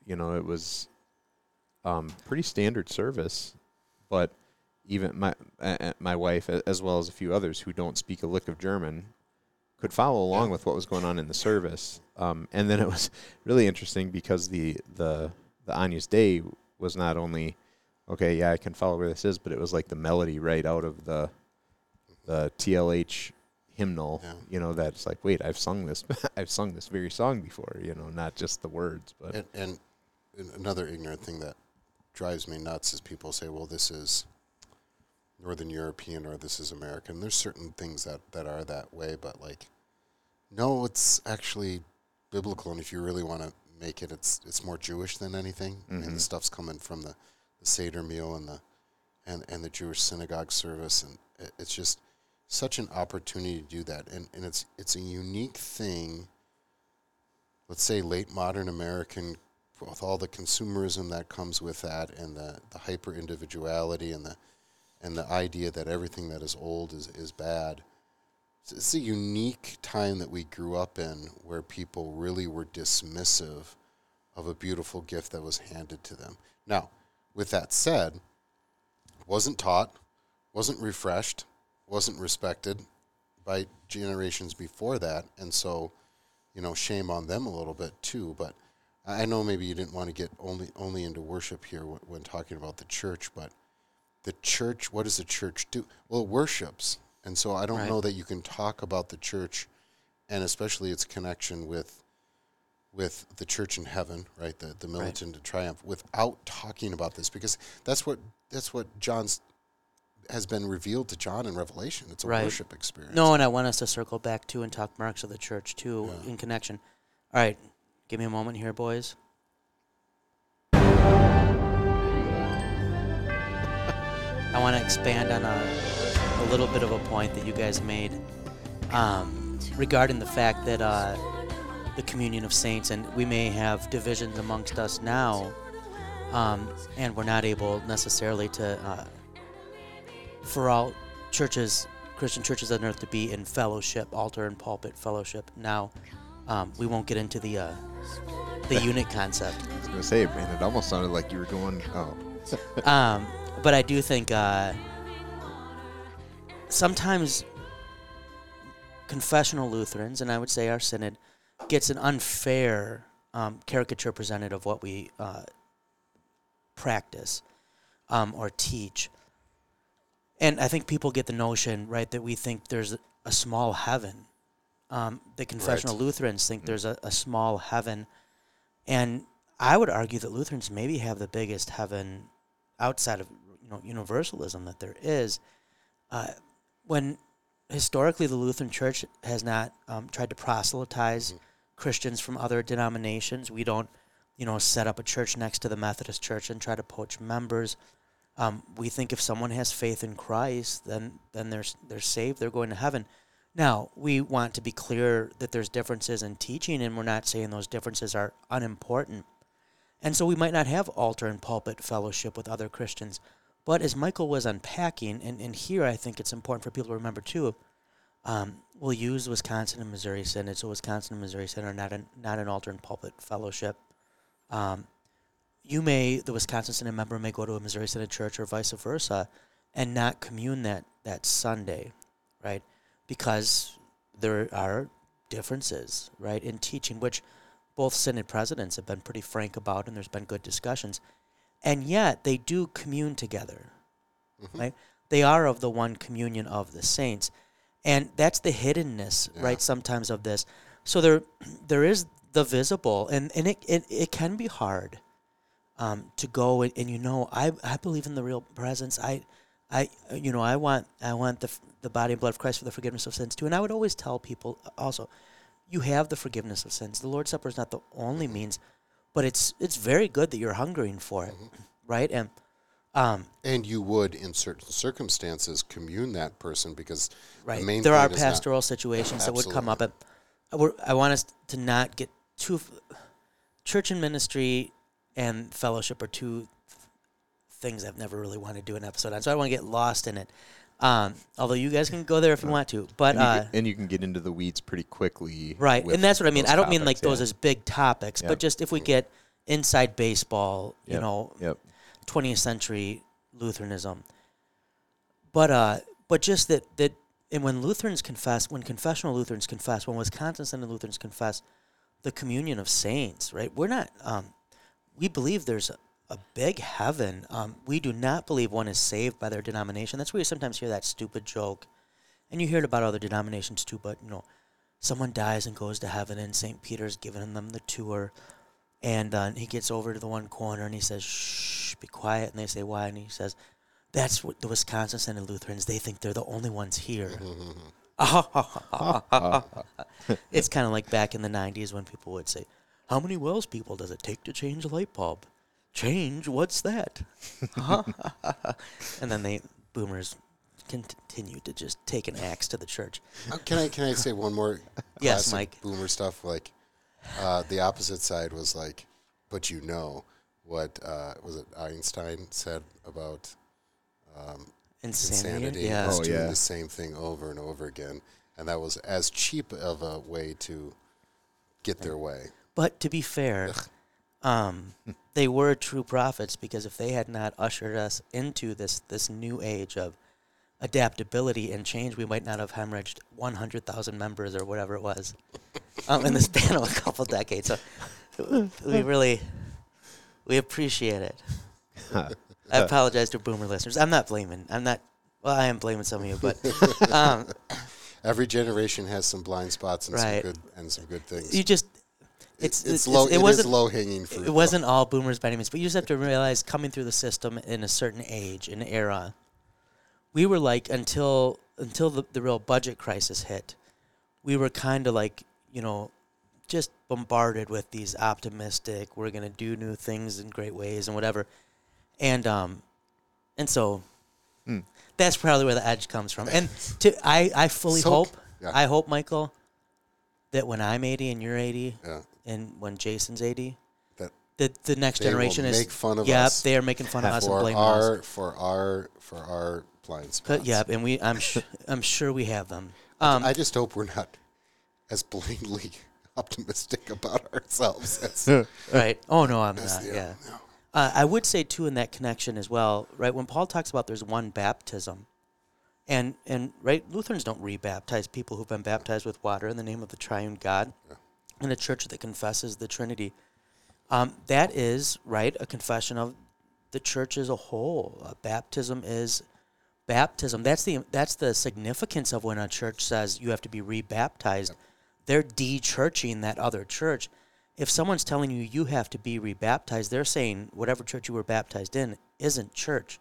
you know it was um, pretty standard service, but even my uh, my wife as well as a few others who don't speak a lick of German could follow along with what was going on in the service. Um, and then it was really interesting because the the the Agnus Dei was not only okay, yeah, I can follow where this is, but it was like the melody right out of the the TLH hymnal. Yeah. You know, that's like, wait, I've sung this, I've sung this very song before. You know, not just the words, but And, and and another ignorant thing that drives me nuts is people say, "Well, this is Northern European or this is American." There's certain things that that are that way, but like, no, it's actually biblical. And if you really want to make it, it's it's more Jewish than anything. I mean, Mhm. the stuff's coming from the, the Seder meal and the and and the Jewish synagogue service, and it, it's just such an opportunity to do that. And and it's it's a unique thing. Let's say late modern American with all the consumerism that comes with that and the, the hyper individuality and the and the idea that everything that is old is, is bad. It's, a unique time that we grew up in where people really were dismissive of a beautiful gift that was handed to them. Now, with that said, wasn't taught, wasn't refreshed, wasn't respected by generations before that, and so, you know, shame on them a little bit too. But I know maybe you didn't want to get only only into worship here when, when talking about the church, but the church, what does the church do? Well, it worships, and so I don't Right. know that you can talk about the church, and especially its connection with with the church in heaven, right? The the militant triumph, without talking about this, because that's what that's what John's has been revealed to John in Revelation. It's a Right. worship experience. No, and I want us to circle back to and talk marks of the church too Yeah. in connection. All right, give me a moment here, boys. I want to expand on a, a little bit of a point that you guys made um, regarding the fact that uh, the communion of saints, and we may have divisions amongst us now, um, and we're not able necessarily to, uh, for all churches, Christian churches on earth to be in fellowship, altar and pulpit fellowship. Now, um, we won't get into the uh, the unit concept. I was gonna say, man, it almost sounded like you were going. Oh, um, but I do think uh, sometimes confessional Lutherans, and I would say our synod, gets an unfair um, caricature presented of what we uh, practice um, or teach. And I think people get the notion, right, that we think there's a small heaven. Um, the confessional Lutherans think there's a, a small heaven. And I would argue that Lutherans maybe have the biggest heaven outside of you know universalism that there is. Uh, when historically the Lutheran Church has not um, tried to proselytize Mhm. Christians from other denominations, we don't you know set up a church next to the Methodist Church and try to poach members. Um, we think if someone has faith in Christ, then then they're they're saved, they're going to heaven. Now we want to be clear that there's differences in teaching, and we're not saying those differences are unimportant. And so we might not have altar and pulpit fellowship with other Christians. But as Michael was unpacking, and, and here I think it's important for people to remember too, um, we'll use Wisconsin and Missouri Synod. So Wisconsin and Missouri Synod are not an, not an altar and pulpit fellowship. Um, you may, the Wisconsin Synod member may go to a Missouri Synod church or vice versa and not commune that, that Sunday, right? Because there are differences, right, in teaching, which both synod presidents have been pretty frank about, and there's been good discussions. And yet they do commune together, Mhm. right? They are of the one communion of the saints, and that's the hiddenness, Yeah. right? Sometimes of this, so there, there is the visible, and and it it, it can be hard, um, to go and, and you know I I believe in the real presence. I, I you know I want I want the the body and blood of Christ for the forgiveness of sins too, and I would always tell people also, you have the forgiveness of sins. The Lord's Supper is not the only means, but it's it's very good that you're hungering for it, right? And um, And you would, in certain circumstances, commune that person because right, the main there are is not- pastoral situations that would come up, and I I want us to not get too. Church and ministry and fellowship are two things I've never really wanted to do an episode on, so I don't want to get lost in it. Um, although you guys can go there if you want to, but and, you uh, can, and you can get into the weeds pretty quickly. Right, and that's what I mean. I don't mean like those yeah. as big topics, Yep. but just if we get inside baseball, you Yep, know, Yep. 20th century Lutheranism. But uh, but just that that and when Lutherans confess, when confessional Lutherans confess, when Wisconsin Synod Lutherans confess the communion of saints, right? We're not. Um, we believe there's a, a big heaven. Um, we do not believe one is saved by their denomination. That's where you sometimes hear that stupid joke, and you hear it about other denominations too. But you know, someone dies and goes to heaven, and St. Peter's giving them the tour. And uh, he gets over to the one corner and he says, "Shh, be quiet." And they say, "Why?" And he says, "That's what the Wisconsin Synod Lutherans. They think they're the only ones here." it's kind of like back in the '90s when people would say, "How many WELS people does it take to change a light bulb?" Change? What's that? and then they boomers continue to just take an axe to the church. Uh, Can I can I say one more? Yes, classic Mike. Boomer stuff like uh, the opposite side was like, but you know what uh, was it Einstein said about um, Insanity. insanity? Yeah. Oh, doing yeah. the same thing over and over again, and that was as cheap of a way to get their way. But to be fair, um, they were true prophets because if they had not ushered us into this this new age of adaptability and change, we might not have hemorrhaged 100,000 members or whatever it was um, in the span of a couple decades. So we really we appreciate it. I apologize to boomer listeners. I'm not blaming. I'm not. Well, I am blaming some of you, but um, Every generation has some blind spots and Right. some good and some good things. you just it's it's it's it- low. it it wasn't low hanging fruit. it wasn't all boomers by any means, but you just have to realize coming through the system in a certain age, an era, we were like until until the, the real budget crisis hit, we were kind of like you know, just bombarded with these optimistic, we're gonna do new things in great ways and whatever, and um, and so. Hmm. That's probably where the edge comes from, and to I, I fully So- hope yeah. I hope Michael that when I'm 80 and you're 80 Yeah. And when Jason's 80 That the the next they will generation is make fun of us. yep, us they are making fun of us and for blaming our us. for our for our blind But, spots. yep, and we I'm sh- I'm sure we have them. Um, I just hope we're not as blatantly optimistic about ourselves. As, right. Oh no, I'm as not. the- Yeah. no. Uh, I would say too in that connection as well, right? When Paul talks about there's one baptism, and and right, Lutherans don't rebaptize people who've been baptized with water in the name of the Triune God, In a church that confesses the Trinity. Um, that is right a confession of the church as a whole. Uh, baptism is baptism. That's the that's the significance of when a church says you have to be rebaptized. They're de-churching that other church. If someone's telling you you have to be rebaptized, they're saying whatever church you were baptized in isn't church.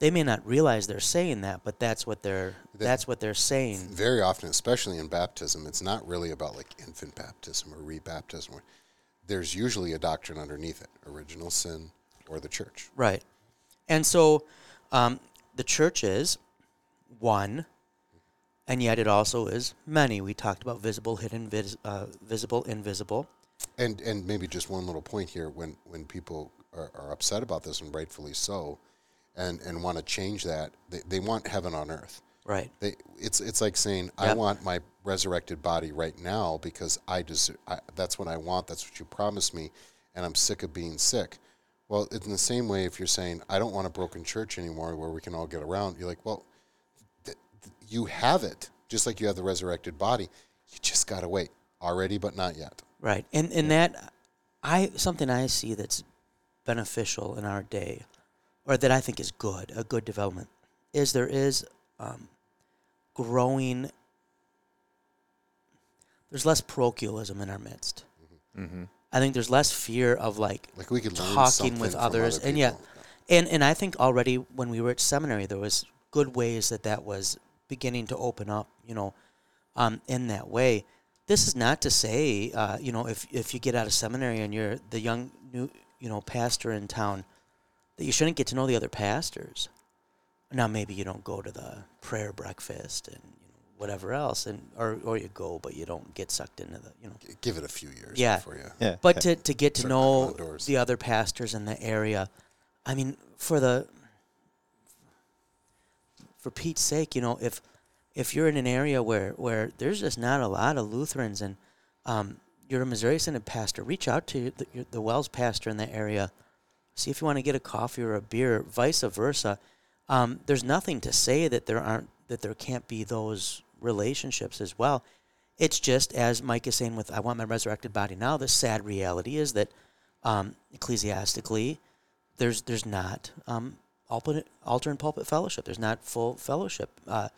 They may not realize they're saying that, but that's what they're That- that's what they're saying. Very often, especially in baptism, it's not really about like infant baptism or rebaptism. There's usually a doctrine underneath it: original sin or the church. Right. And so um, the church is one, and yet it also is many. We talked about visible, hidden, vis- uh, visible, invisible. And and maybe just one little point here: when when people are, are upset about this, and rightfully so, and and want to change that, they, they want heaven on earth. Right. They, it's it's like saying I want my resurrected body right now because I deserve. I, that's what I want. That's what you promised me, and I'm sick of being sick. Well, in the same way, if you're saying I don't want a broken church anymore where we can all get around, you're like, well, th- th- you have it, just like you have the resurrected body. You just gotta wait. Already, but not yet. Right. And and that I something I see that's beneficial in our day, or that I think is good, a good development, is there is um, growing. There's less parochialism in our midst. Mm-hmm. I think there's less fear of like Like we could talking with others, other and yeah, and and I think already when we were at seminary, there was good ways that that was beginning to open up. You know, um, in that way. This is not to say, uh, you know, if if you get out of seminary and you're the young new, you know, pastor in town, that you shouldn't get to know the other pastors. Now maybe you don't go to the prayer breakfast and you know, whatever else, and or or you go, but you don't get sucked into the, you know. G- Give it a few years Yeah. before you. Yeah. But to, to get to Start know on the other pastors in the area, I mean, for the for Pete's sake, you know, if if you're in an area where where there's just not a lot of Lutherans and um, you're a Missouri Synod pastor, reach out to the, the WELS pastor in the area, see if you want to get a coffee or a beer, vice versa. Um, there's nothing to say that there aren't that there can't be those relationships as well. It's just as Mike is saying with "I want my resurrected body now." The sad reality is that um, ecclesiastically, there's there's not um, altar, altar and pulpit fellowship. There's not full fellowship. Uh,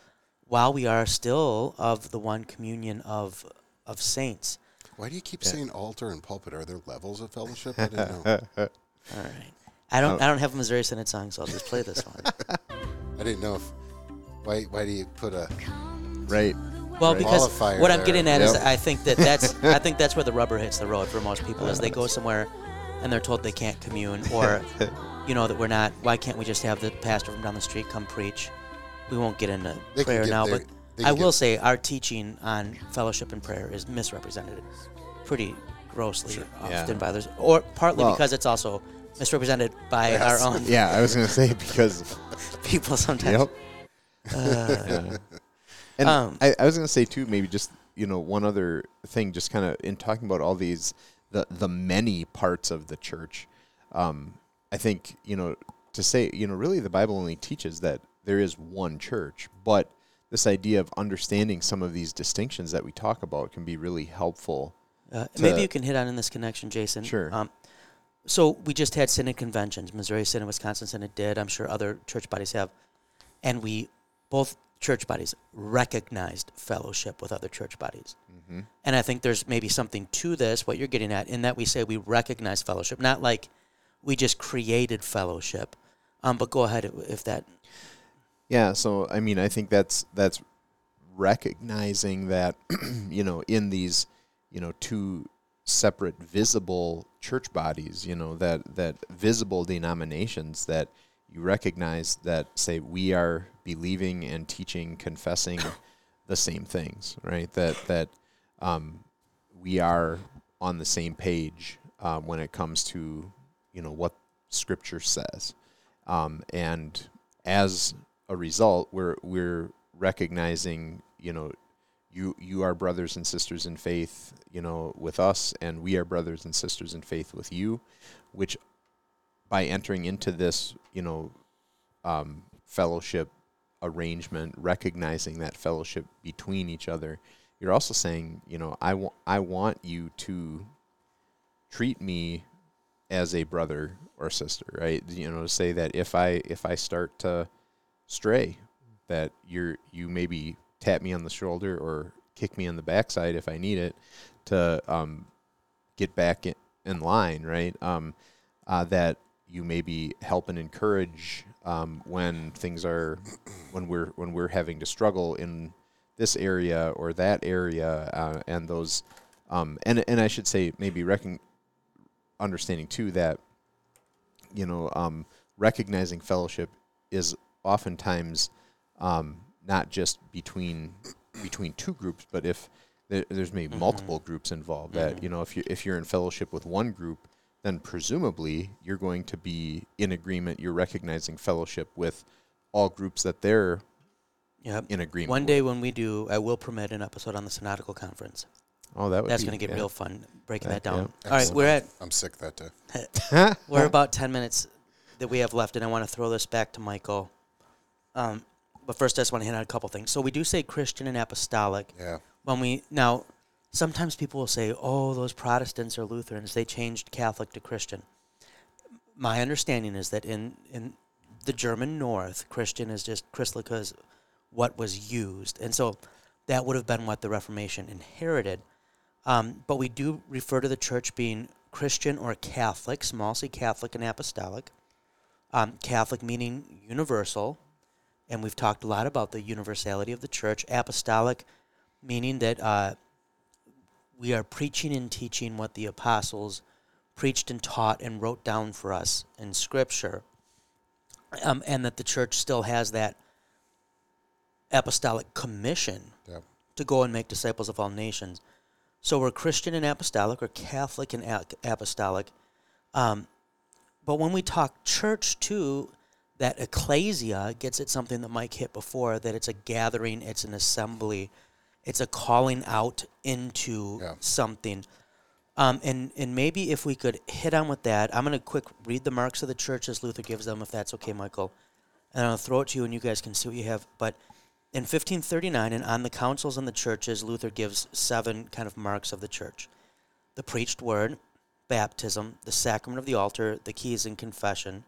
while we are still of the one communion of of saints. Why do you keep Yeah. saying altar and pulpit? Are there levels of fellowship? I didn't know. All right. I don't Oh. I don't have a Missouri Synod song, so I'll just play this one. I didn't know if. Why? Why do you put a? right. Well, Right. because Qualifier what I'm there. getting at is Yep. I think that that's I think that's where the rubber hits the road for most people is they go somewhere and they're told they can't commune or you know that we're not why can't we just have the pastor from down the street come preach? We won't get into They prayer get now, their- but I will say our teaching on fellowship and prayer is misrepresented pretty grossly Sure. often Yeah. by others or partly Well- because it's also misrepresented by Yes. our own Yeah, I was gonna say because. people sometimes. yep. Uh, Yeah. And Um, I, I was gonna say too, maybe just you know one other thing, just kind of in talking about all these the the many parts of the church. Um, I think you know to say you know really the Bible only teaches that there is one church, but this idea of understanding some of these distinctions that we talk about can be really helpful. Uh, maybe you can hit on in this connection, Jason. Sure. Um, so we just had synod conventions. Missouri Synod, Wisconsin Synod did. I'm sure other church bodies have, and we both church bodies recognized fellowship with other church bodies. Mm-hmm. And I think there's maybe something to this, what you're getting at, in that we say we recognize fellowship, not like we just created fellowship. Um, but go ahead if- if that. Yeah, so I mean, I think that's that's recognizing that you know in these you know two separate visible church bodies, you know that that visible denominations that you recognize that say we are believing and teaching, confessing the same things, right? That that um, we are on the same page uh, when it comes to you know what Scripture says, um, and as a result, we're we're recognizing, you know, you you are brothers and sisters in faith, you know, with us, and we are brothers and sisters in faith with you, which by entering into this, you know, um, fellowship arrangement, recognizing that fellowship between each other, you're also saying, you know, I want I want you to treat me as a brother or sister, right? You know, to say that if I if I start to stray, that you're you maybe tap me on the shoulder or kick me on the backside if I need it to um, get back in, in line, right? Um, uh, that you maybe help and encourage um, when things are when we're when we're having to struggle in this area or that area, uh, and those um, and and I should say maybe recon- understanding too that you know um, recognizing fellowship is oftentimes um, not just between between two groups, but if there, there's maybe Mhm. multiple groups involved, that Mhm. you know if you if you're in fellowship with one group, then presumably you're going to be in agreement. You're recognizing fellowship with all groups that they're Yep. in agreement. One with. day when we do, I will permit an episode on the synodical conference. oh, that would That's going to get yeah. real fun breaking Yeah, that down. yeah. All right, we're at I'm sick that day. we're about ten minutes that we have left, and I want to throw this back to Michael. Um, but first, I just want to hit on a couple things. So we do say Christian and apostolic Yeah. when we now. Sometimes people will say, "Oh, those Protestants or Lutherans, they changed Catholic to Christian." my understanding is that in in the German North, Christian is just christliche is what was used, and so that would have been what the Reformation inherited. Um, but we do refer to the church being Christian or Catholic, small c Catholic and Apostolic. Um, Catholic meaning universal, and we've talked a lot about the universality of the church. Apostolic meaning that uh, we are preaching and teaching what the apostles preached and taught and wrote down for us in Scripture, um, and that the church still has that apostolic commission Yep. to go and make disciples of all nations. So we're Christian and apostolic, or Catholic and apostolic. Um, but when we talk church too, that ecclesia gets at something that Mike hit before that it's a gathering, it's an assembly, it's a calling out into Yeah. something. Um, and, and maybe if we could hit on with that, I'm going to quick read the marks of the church as Luther gives them, if that's okay, Michael. And I'll throw it to you and you guys can see what you have. But in 1539, and on the councils and the churches, Luther gives seven kind of marks of the church the preached word, baptism, the sacrament of the altar, the keys and confession,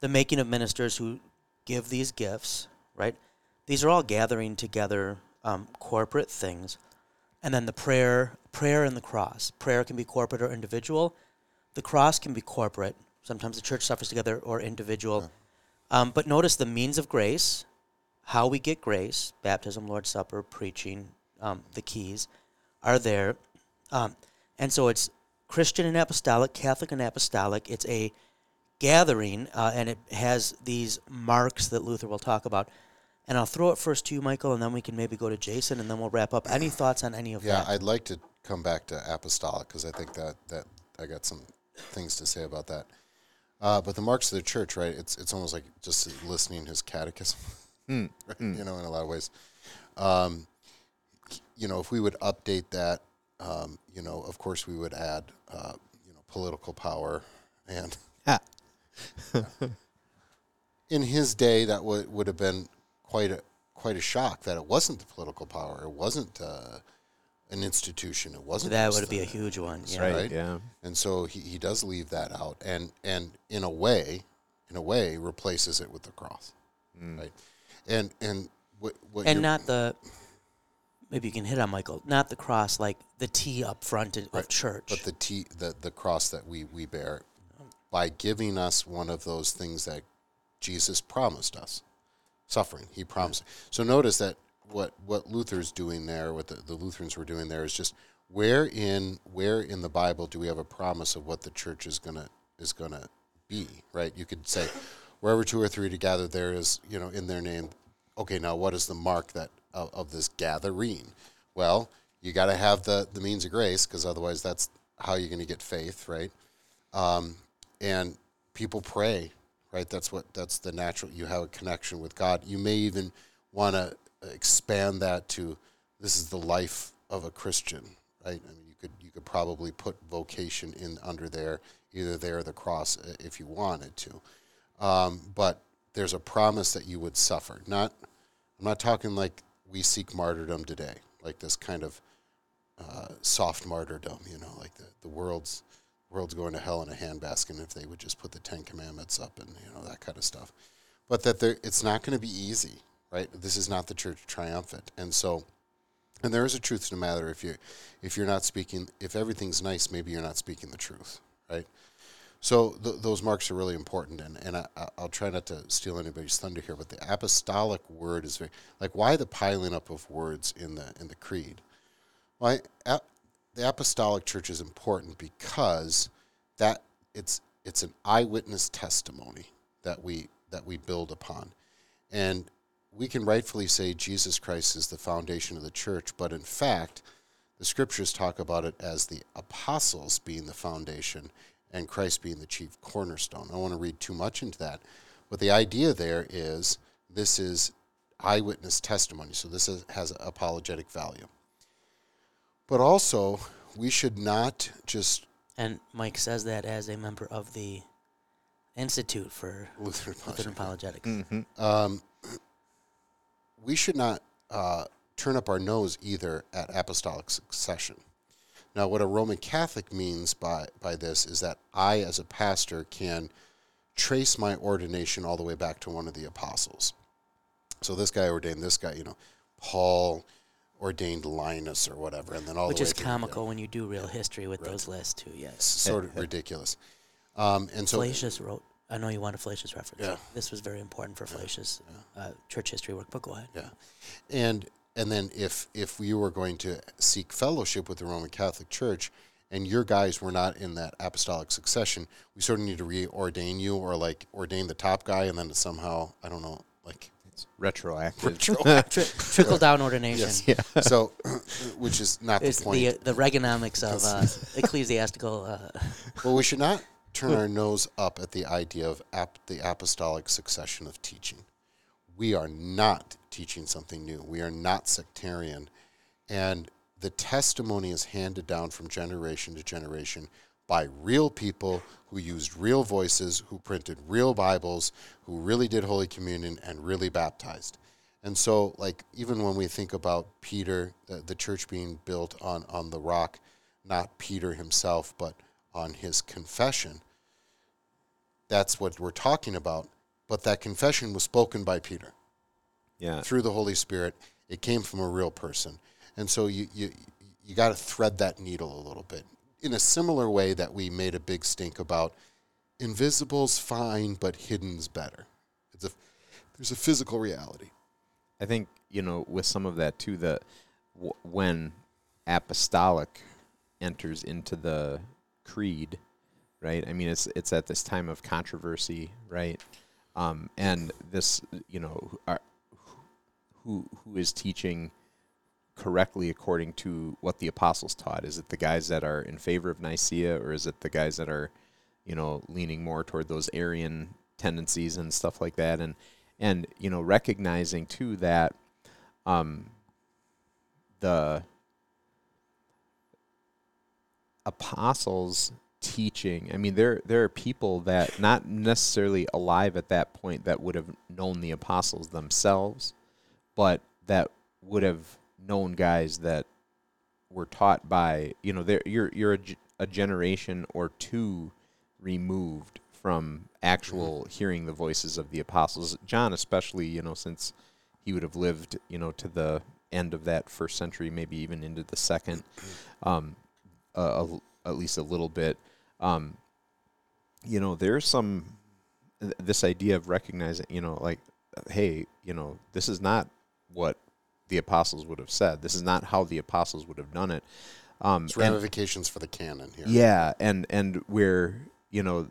the making of ministers who give these gifts, right? These are all gathering together um, corporate things. And then the prayer, prayer and the cross. Prayer can be corporate or individual. The cross can be corporate. Sometimes the church suffers together or individual. Um, but notice the means of grace, how we get grace, baptism, Lord's Supper, preaching, um, the keys are there. Um, and so it's Christian and apostolic, Catholic and apostolic. It's a gathering, uh, and it has these marks that Luther will talk about. And I'll throw it first to you, Michael, and then we can maybe go to Jason, and then we'll wrap up. Any thoughts on any of Yeah, that? Yeah, I'd like to come back to apostolic because I think that that I got some things to say about that. Uh, but the marks of the church, right? It's it's almost like just listening his catechism, right? you know, in a lot of ways. Um, you know, if we would update that, um, you know, of course we would add, uh, you know, political power, and Ha. in his day, that would would have been quite a quite a shock that it wasn't the political power, it wasn't uh, an institution, it wasn't that would be a huge one. Yeah. right. right? Yeah. and so he, he does leave that out, and and in a way, in a way, replaces it with the cross, right? And and what, what And not the, maybe you can hit on, Michael, not the cross, like the T up front of Right, church. but the t the the cross that we we bear by giving us one of those things that Jesus promised us, suffering. He promised. So notice that what what Luther's doing there, what the, the Lutherans were doing there, is just where in where in the Bible do we have a promise of what the church is gonna is gonna be? Right? You could say, wherever two or three together, there is you know in their name. Okay, now what is the mark that of, of this gathering? Well, you got to have the the means of grace because otherwise, that's how you're going to get faith, right? Um, and people pray, right? That's what that's the natural. You have a connection with God. You may even want to expand that to this is the life of a Christian, right? I mean, you could you could probably put vocation in under there, either there or the cross, uh, if you wanted to. Um, but there's a promise that you would suffer. Not, I'm not talking like we seek martyrdom today, like this kind of uh, soft martyrdom, you know, like the, the world's world's going to hell in a handbasket if they would just put the Ten Commandments up and you know that kind of stuff. But that it's not going to be easy, right? This is not the church triumphant, and so, and there is a truth to the matter. If you, if you're not speaking, if everything's nice, maybe you're not speaking the truth, right? So th- those marks are really important, and, and I, I- I'll try not to steal anybody's thunder here, but the apostolic word is very like why the piling up of words in the in the creed. Why a- the apostolic church is important because that it's it's an eyewitness testimony that we that we build upon, and we can rightfully say Jesus Christ is the foundation of the church, but in fact, the scriptures talk about it as the apostles being the foundation and Christ being the chief cornerstone. I don't want to read too much into that, but the idea there is this is eyewitness testimony, so this is, has apologetic value. But also, we should not just and Mike says that as a member of the Institute for Lutheran Lutheran apologetic. Apologetics. Um, we should not uh, turn up our nose either at apostolic succession. Now, what a Roman Catholic means by, by this is that I, as a pastor, can trace my ordination all the way back to one of the apostles. So this guy ordained this guy, you know, Paul ordained Linus or whatever, and then all Which the way is to- comical when you do real history with those lists too. It's Yes. sort of ridiculous. Um, and so Flacius wrote. I know you want a Flacius reference. Yeah. This was very important for Flacius uh, church history work. But go ahead. Yeah, and and then if if you were going to seek fellowship with the Roman Catholic Church, and your guys were not in that apostolic succession, we sort of need to reordain you, or like ordain the top guy, and then somehow I don't know, like It's retroactive. Tri- trickle down ordination. yes, yeah. so which is not It's the the point. the Reaganomics of uh, ecclesiastical. Uh, well, we should not turn our nose up at the idea of ap- the apostolic succession of teaching. We are not teaching something new. We are not sectarian. And the testimony is handed down from generation to generation by real people who used real voices, who printed real Bibles, who really did Holy Communion and really baptized. And so, like, even when we think about Peter, the, the church being built on, on the rock, not Peter himself, but on his confession, that's what we're talking about. But that confession was spoken by Peter Yeah. through the Holy Spirit. It came from a real person. And so you, you, you got to thread that needle a little bit. In a similar way that we made a big stink about invisible's fine, but hidden's better. It's a, there's a physical reality. I think you know with some of that too. The w- when apostolic enters into the creed, right? I mean, it's it's at this time of controversy, right? Um, and this, you know, are, who who is teaching correctly according to what the apostles taught? Is it the guys that are in favor of Nicaea, or is it the guys that are, you know, leaning more toward those Arian tendencies and stuff like that? And and you know, recognizing too that um, the apostles teaching i mean there there are people that not necessarily alive at that point that would have known the apostles themselves but that would have known guys that were taught by you know there you're you're a, g- a generation or two removed from actual hearing the voices of the apostles. John especially you know since he would have lived you know to the end of that first century maybe even into the second um at least a little bit um you know there's some th- this idea of recognizing you know like hey you know this is not what the apostles would have said this is not how the apostles would have done it um It's and- ramifications for the canon here. yeah, and and where you know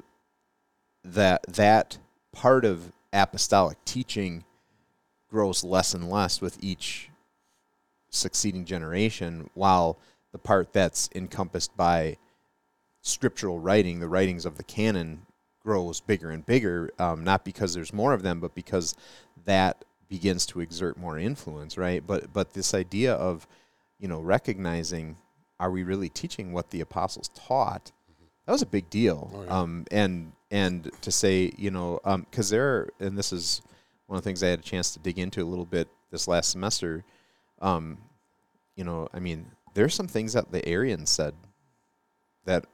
that that part of apostolic teaching grows less and less with each succeeding generation, while the part that's encompassed by scriptural writing, the writings of the canon, grows bigger and bigger. Um, not because there's more of them, but because that begins to exert more influence, right? But but this idea of you know recognizing are we really teaching what the apostles taught? That was a big deal. Oh, yeah. Um, and and to say, you know, because there, are, and this is one of the things I had a chance to dig into a little bit this last semester. Um, you know, I mean, there's some things that the Arians said that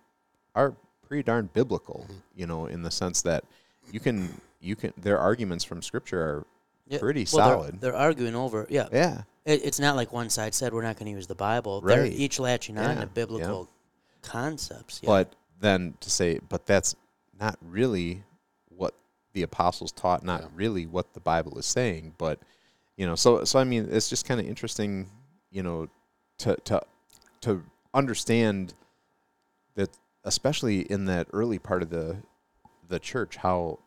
are pretty darn biblical. Mhm. You know, in the sense that you can you can their arguments from Scripture are yeah, pretty well, they're- solid. They're, arguing over. Yeah, yeah, It, it's not like one side said we're not going to use the Bible. They're Right. each latching on Yeah, to biblical concepts. Yeah. But then to say, but that's not really what the apostles taught, not really what the Bible is saying. But you know, so so I mean, it's just kind of interesting, you know, to to to understand that, especially in that early part of the the church, how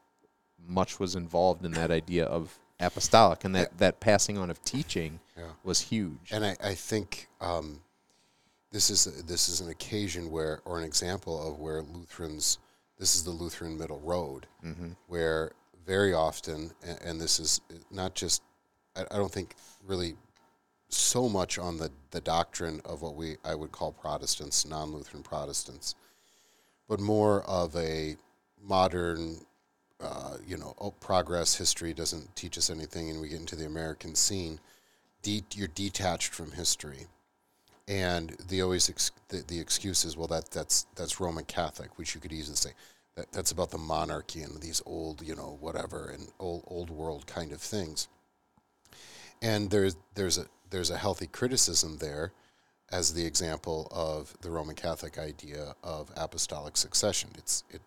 much was involved in that idea of apostolic and that that passing on of teaching Yeah. was huge. And I, I think um, this is this is an occasion where, or an example of where Lutherans, this is the Lutheran middle road, hmm where very often, and, and this is not just, I, I don't think really so much on the, the doctrine of what we I would call Protestants, non-Lutheran Protestants, but more of a modern, uh, you know, oh, progress history doesn't teach us anything, and we get into the American scene. De- you're detached from history, and the always ex- the, the excuse is well that that's that's Roman Catholic, which you could easily say That, that's about the monarchy and these old, you know, whatever, and old old world kind of things. And there's there's a there's a healthy criticism there, as the example of the Roman Catholic idea of apostolic succession. It's it,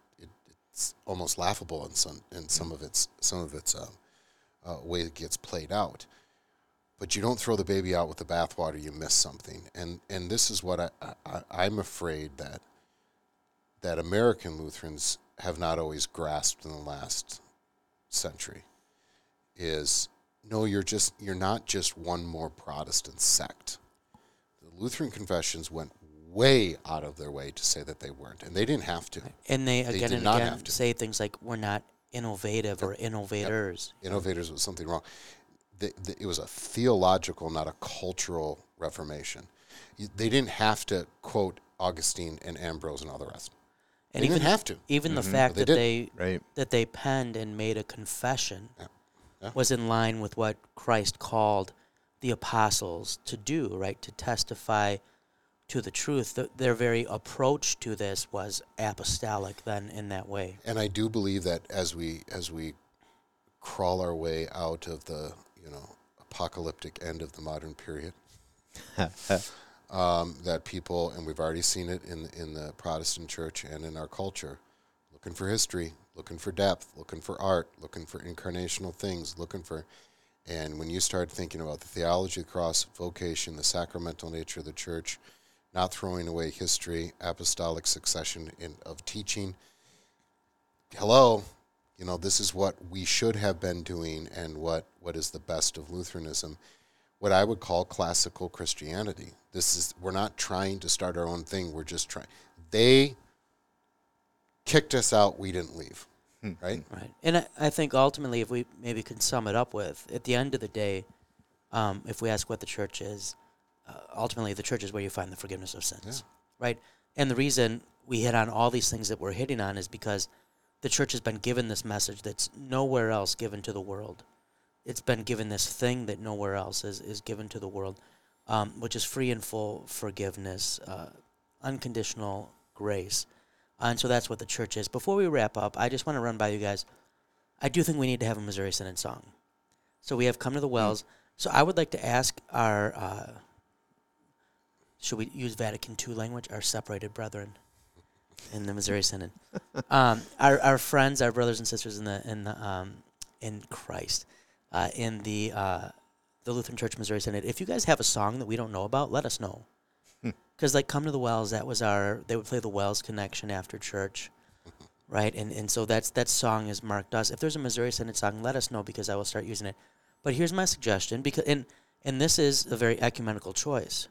it's almost laughable in some in some of its some of its um, uh, way it gets played out. But you don't throw the baby out with the bathwater. You miss something, and and this is what I, I I'm afraid that that American Lutherans have not always grasped in the last century is no, you're just you're not just one more Protestant sect. The Lutheran confessions went way out of their way to say that they weren't, and they didn't have to. And they, They again did and not again have to. say things like, we're not innovative or innovators. Innovators was something wrong. The, the, it was a theological, not a cultural reformation. You- They didn't have to quote Augustine and Ambrose and all the rest. And they even, didn't have to. even the Mhm. fact But that they they Right. that they penned and made a confession Yeah. Yeah. was in line with what Christ called the apostles to do, right? To testify to the truth. Th- Their very approach to this was apostolic then in that way. And I do believe that as we as we crawl our way out of the you know apocalyptic end of the modern period, um, that people and we've already seen it in in the Protestant church and in our culture, looking for history, looking for depth, looking for art, looking for incarnational things, looking for. And when you start thinking about the theology of the cross, vocation, the sacramental nature of the church, not throwing away history, apostolic succession in, of teaching, hello, you know, this is what we should have been doing and what, what is the best of Lutheranism. What I would call classical Christianity. This is, we're not trying to start our own thing. We're just trying. They kicked us out. We didn't leave. Right? Right. And I, I think ultimately, if we maybe can sum it up with, at the end of the day, um, if we ask what the church is, uh, ultimately the church is where you find the forgiveness of sins. Right? And the reason we hit on all these things that we're hitting on is because the church has been given this message that's nowhere else given to the world. It's been given this thing that nowhere else is, is given to the world, um, which is free and full forgiveness, uh, unconditional grace. And so that's what the church is. Before we wrap up, I just want to run by you guys. I do think we need to have a Missouri Synod song. So we have Come to the Wells. So I would like to ask our, uh, should we use Vatican II language, our separated brethren in the Missouri Synod? um, our, our friends, our brothers and sisters in the, in the, um, in Christ, uh, in the, uh, the Lutheran Church Missouri Synod. If you guys have a song that we don't know about, let us know. Because like come to the wells, that was our. They would play the WELS Connection after church, right? And and so that's that song is marked us. If there's a Missouri Synod song, let us know because I will start using it. But here's my suggestion because and and this is a very ecumenical choice.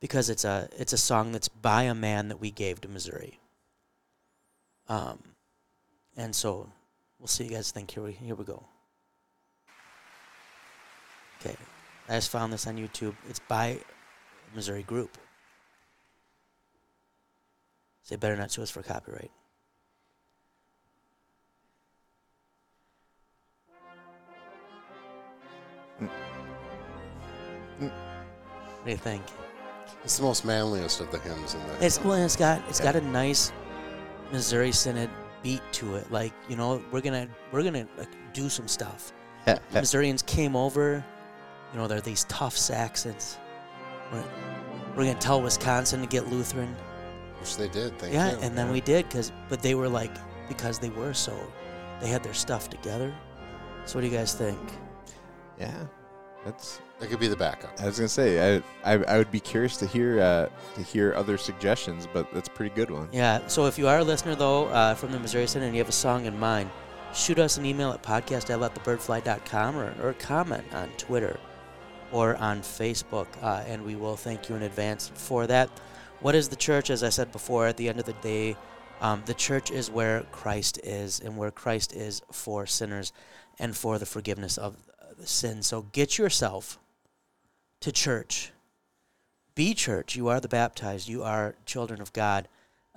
Because it's a it's a song that's by a man that we gave to Missouri. Um, and so we'll see you guys think. Here we here we go. Okay, I just found this on YouTube. It's by Missouri group. They better not sue us for copyright. What do you think? It's the most manliest of the hymns in the. It's well, it's got it's got a nice Missouri Synod beat to it. Like you know, we're gonna we're gonna like, do some stuff. Missourians came over. You know, they're these tough Saxons. We're, we're gonna tell Wisconsin to get Lutheran. which they did. Thank yeah, you. and then we did because, but they were like because they were so, they had their stuff together. So what do you guys think? yeah, that's. that could be the backup. I was gonna say I I, I would be curious to hear uh, to hear other suggestions, but that's a pretty good one. Yeah. So if you are a listener though uh, from the Missouri Synod and you have a song in mind, shoot us an email at podcast at letthebirdfly.com or, or comment on Twitter or on Facebook, uh, and we will thank you in advance for that. What is the church? As I said before, at the end of the day, um, the church is where Christ is, and where Christ is for sinners and for the forgiveness of the sin. So get yourself to church. Be church. You are the baptized. You are children of God.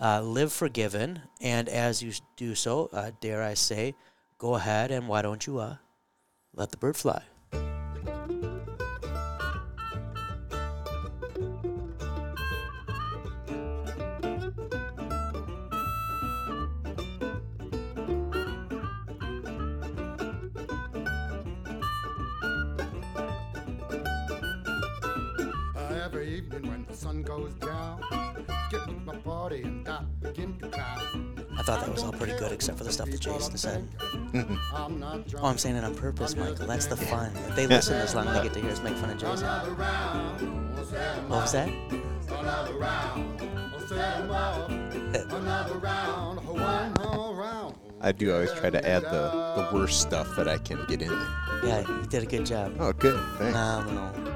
Uh, live forgiven, and as you do so, uh, dare I say, go ahead and why don't you uh, let the bird fly? Goes down. Get with my party and I begin to clown. I thought that was all pretty good, except for the stuff that Jason said. I'm not. Oh, I'm saying it on purpose, Michael. That's the fun. If they listen this long, they get to hear us make fun of Jason. Another round. We'll set 'em What was that? Another round. We'll set 'em up. Another round. One more round. I do always try to add the, the worst stuff that I can get in there. Yeah, you did a good job. Oh, good. Thanks. Phenomenal.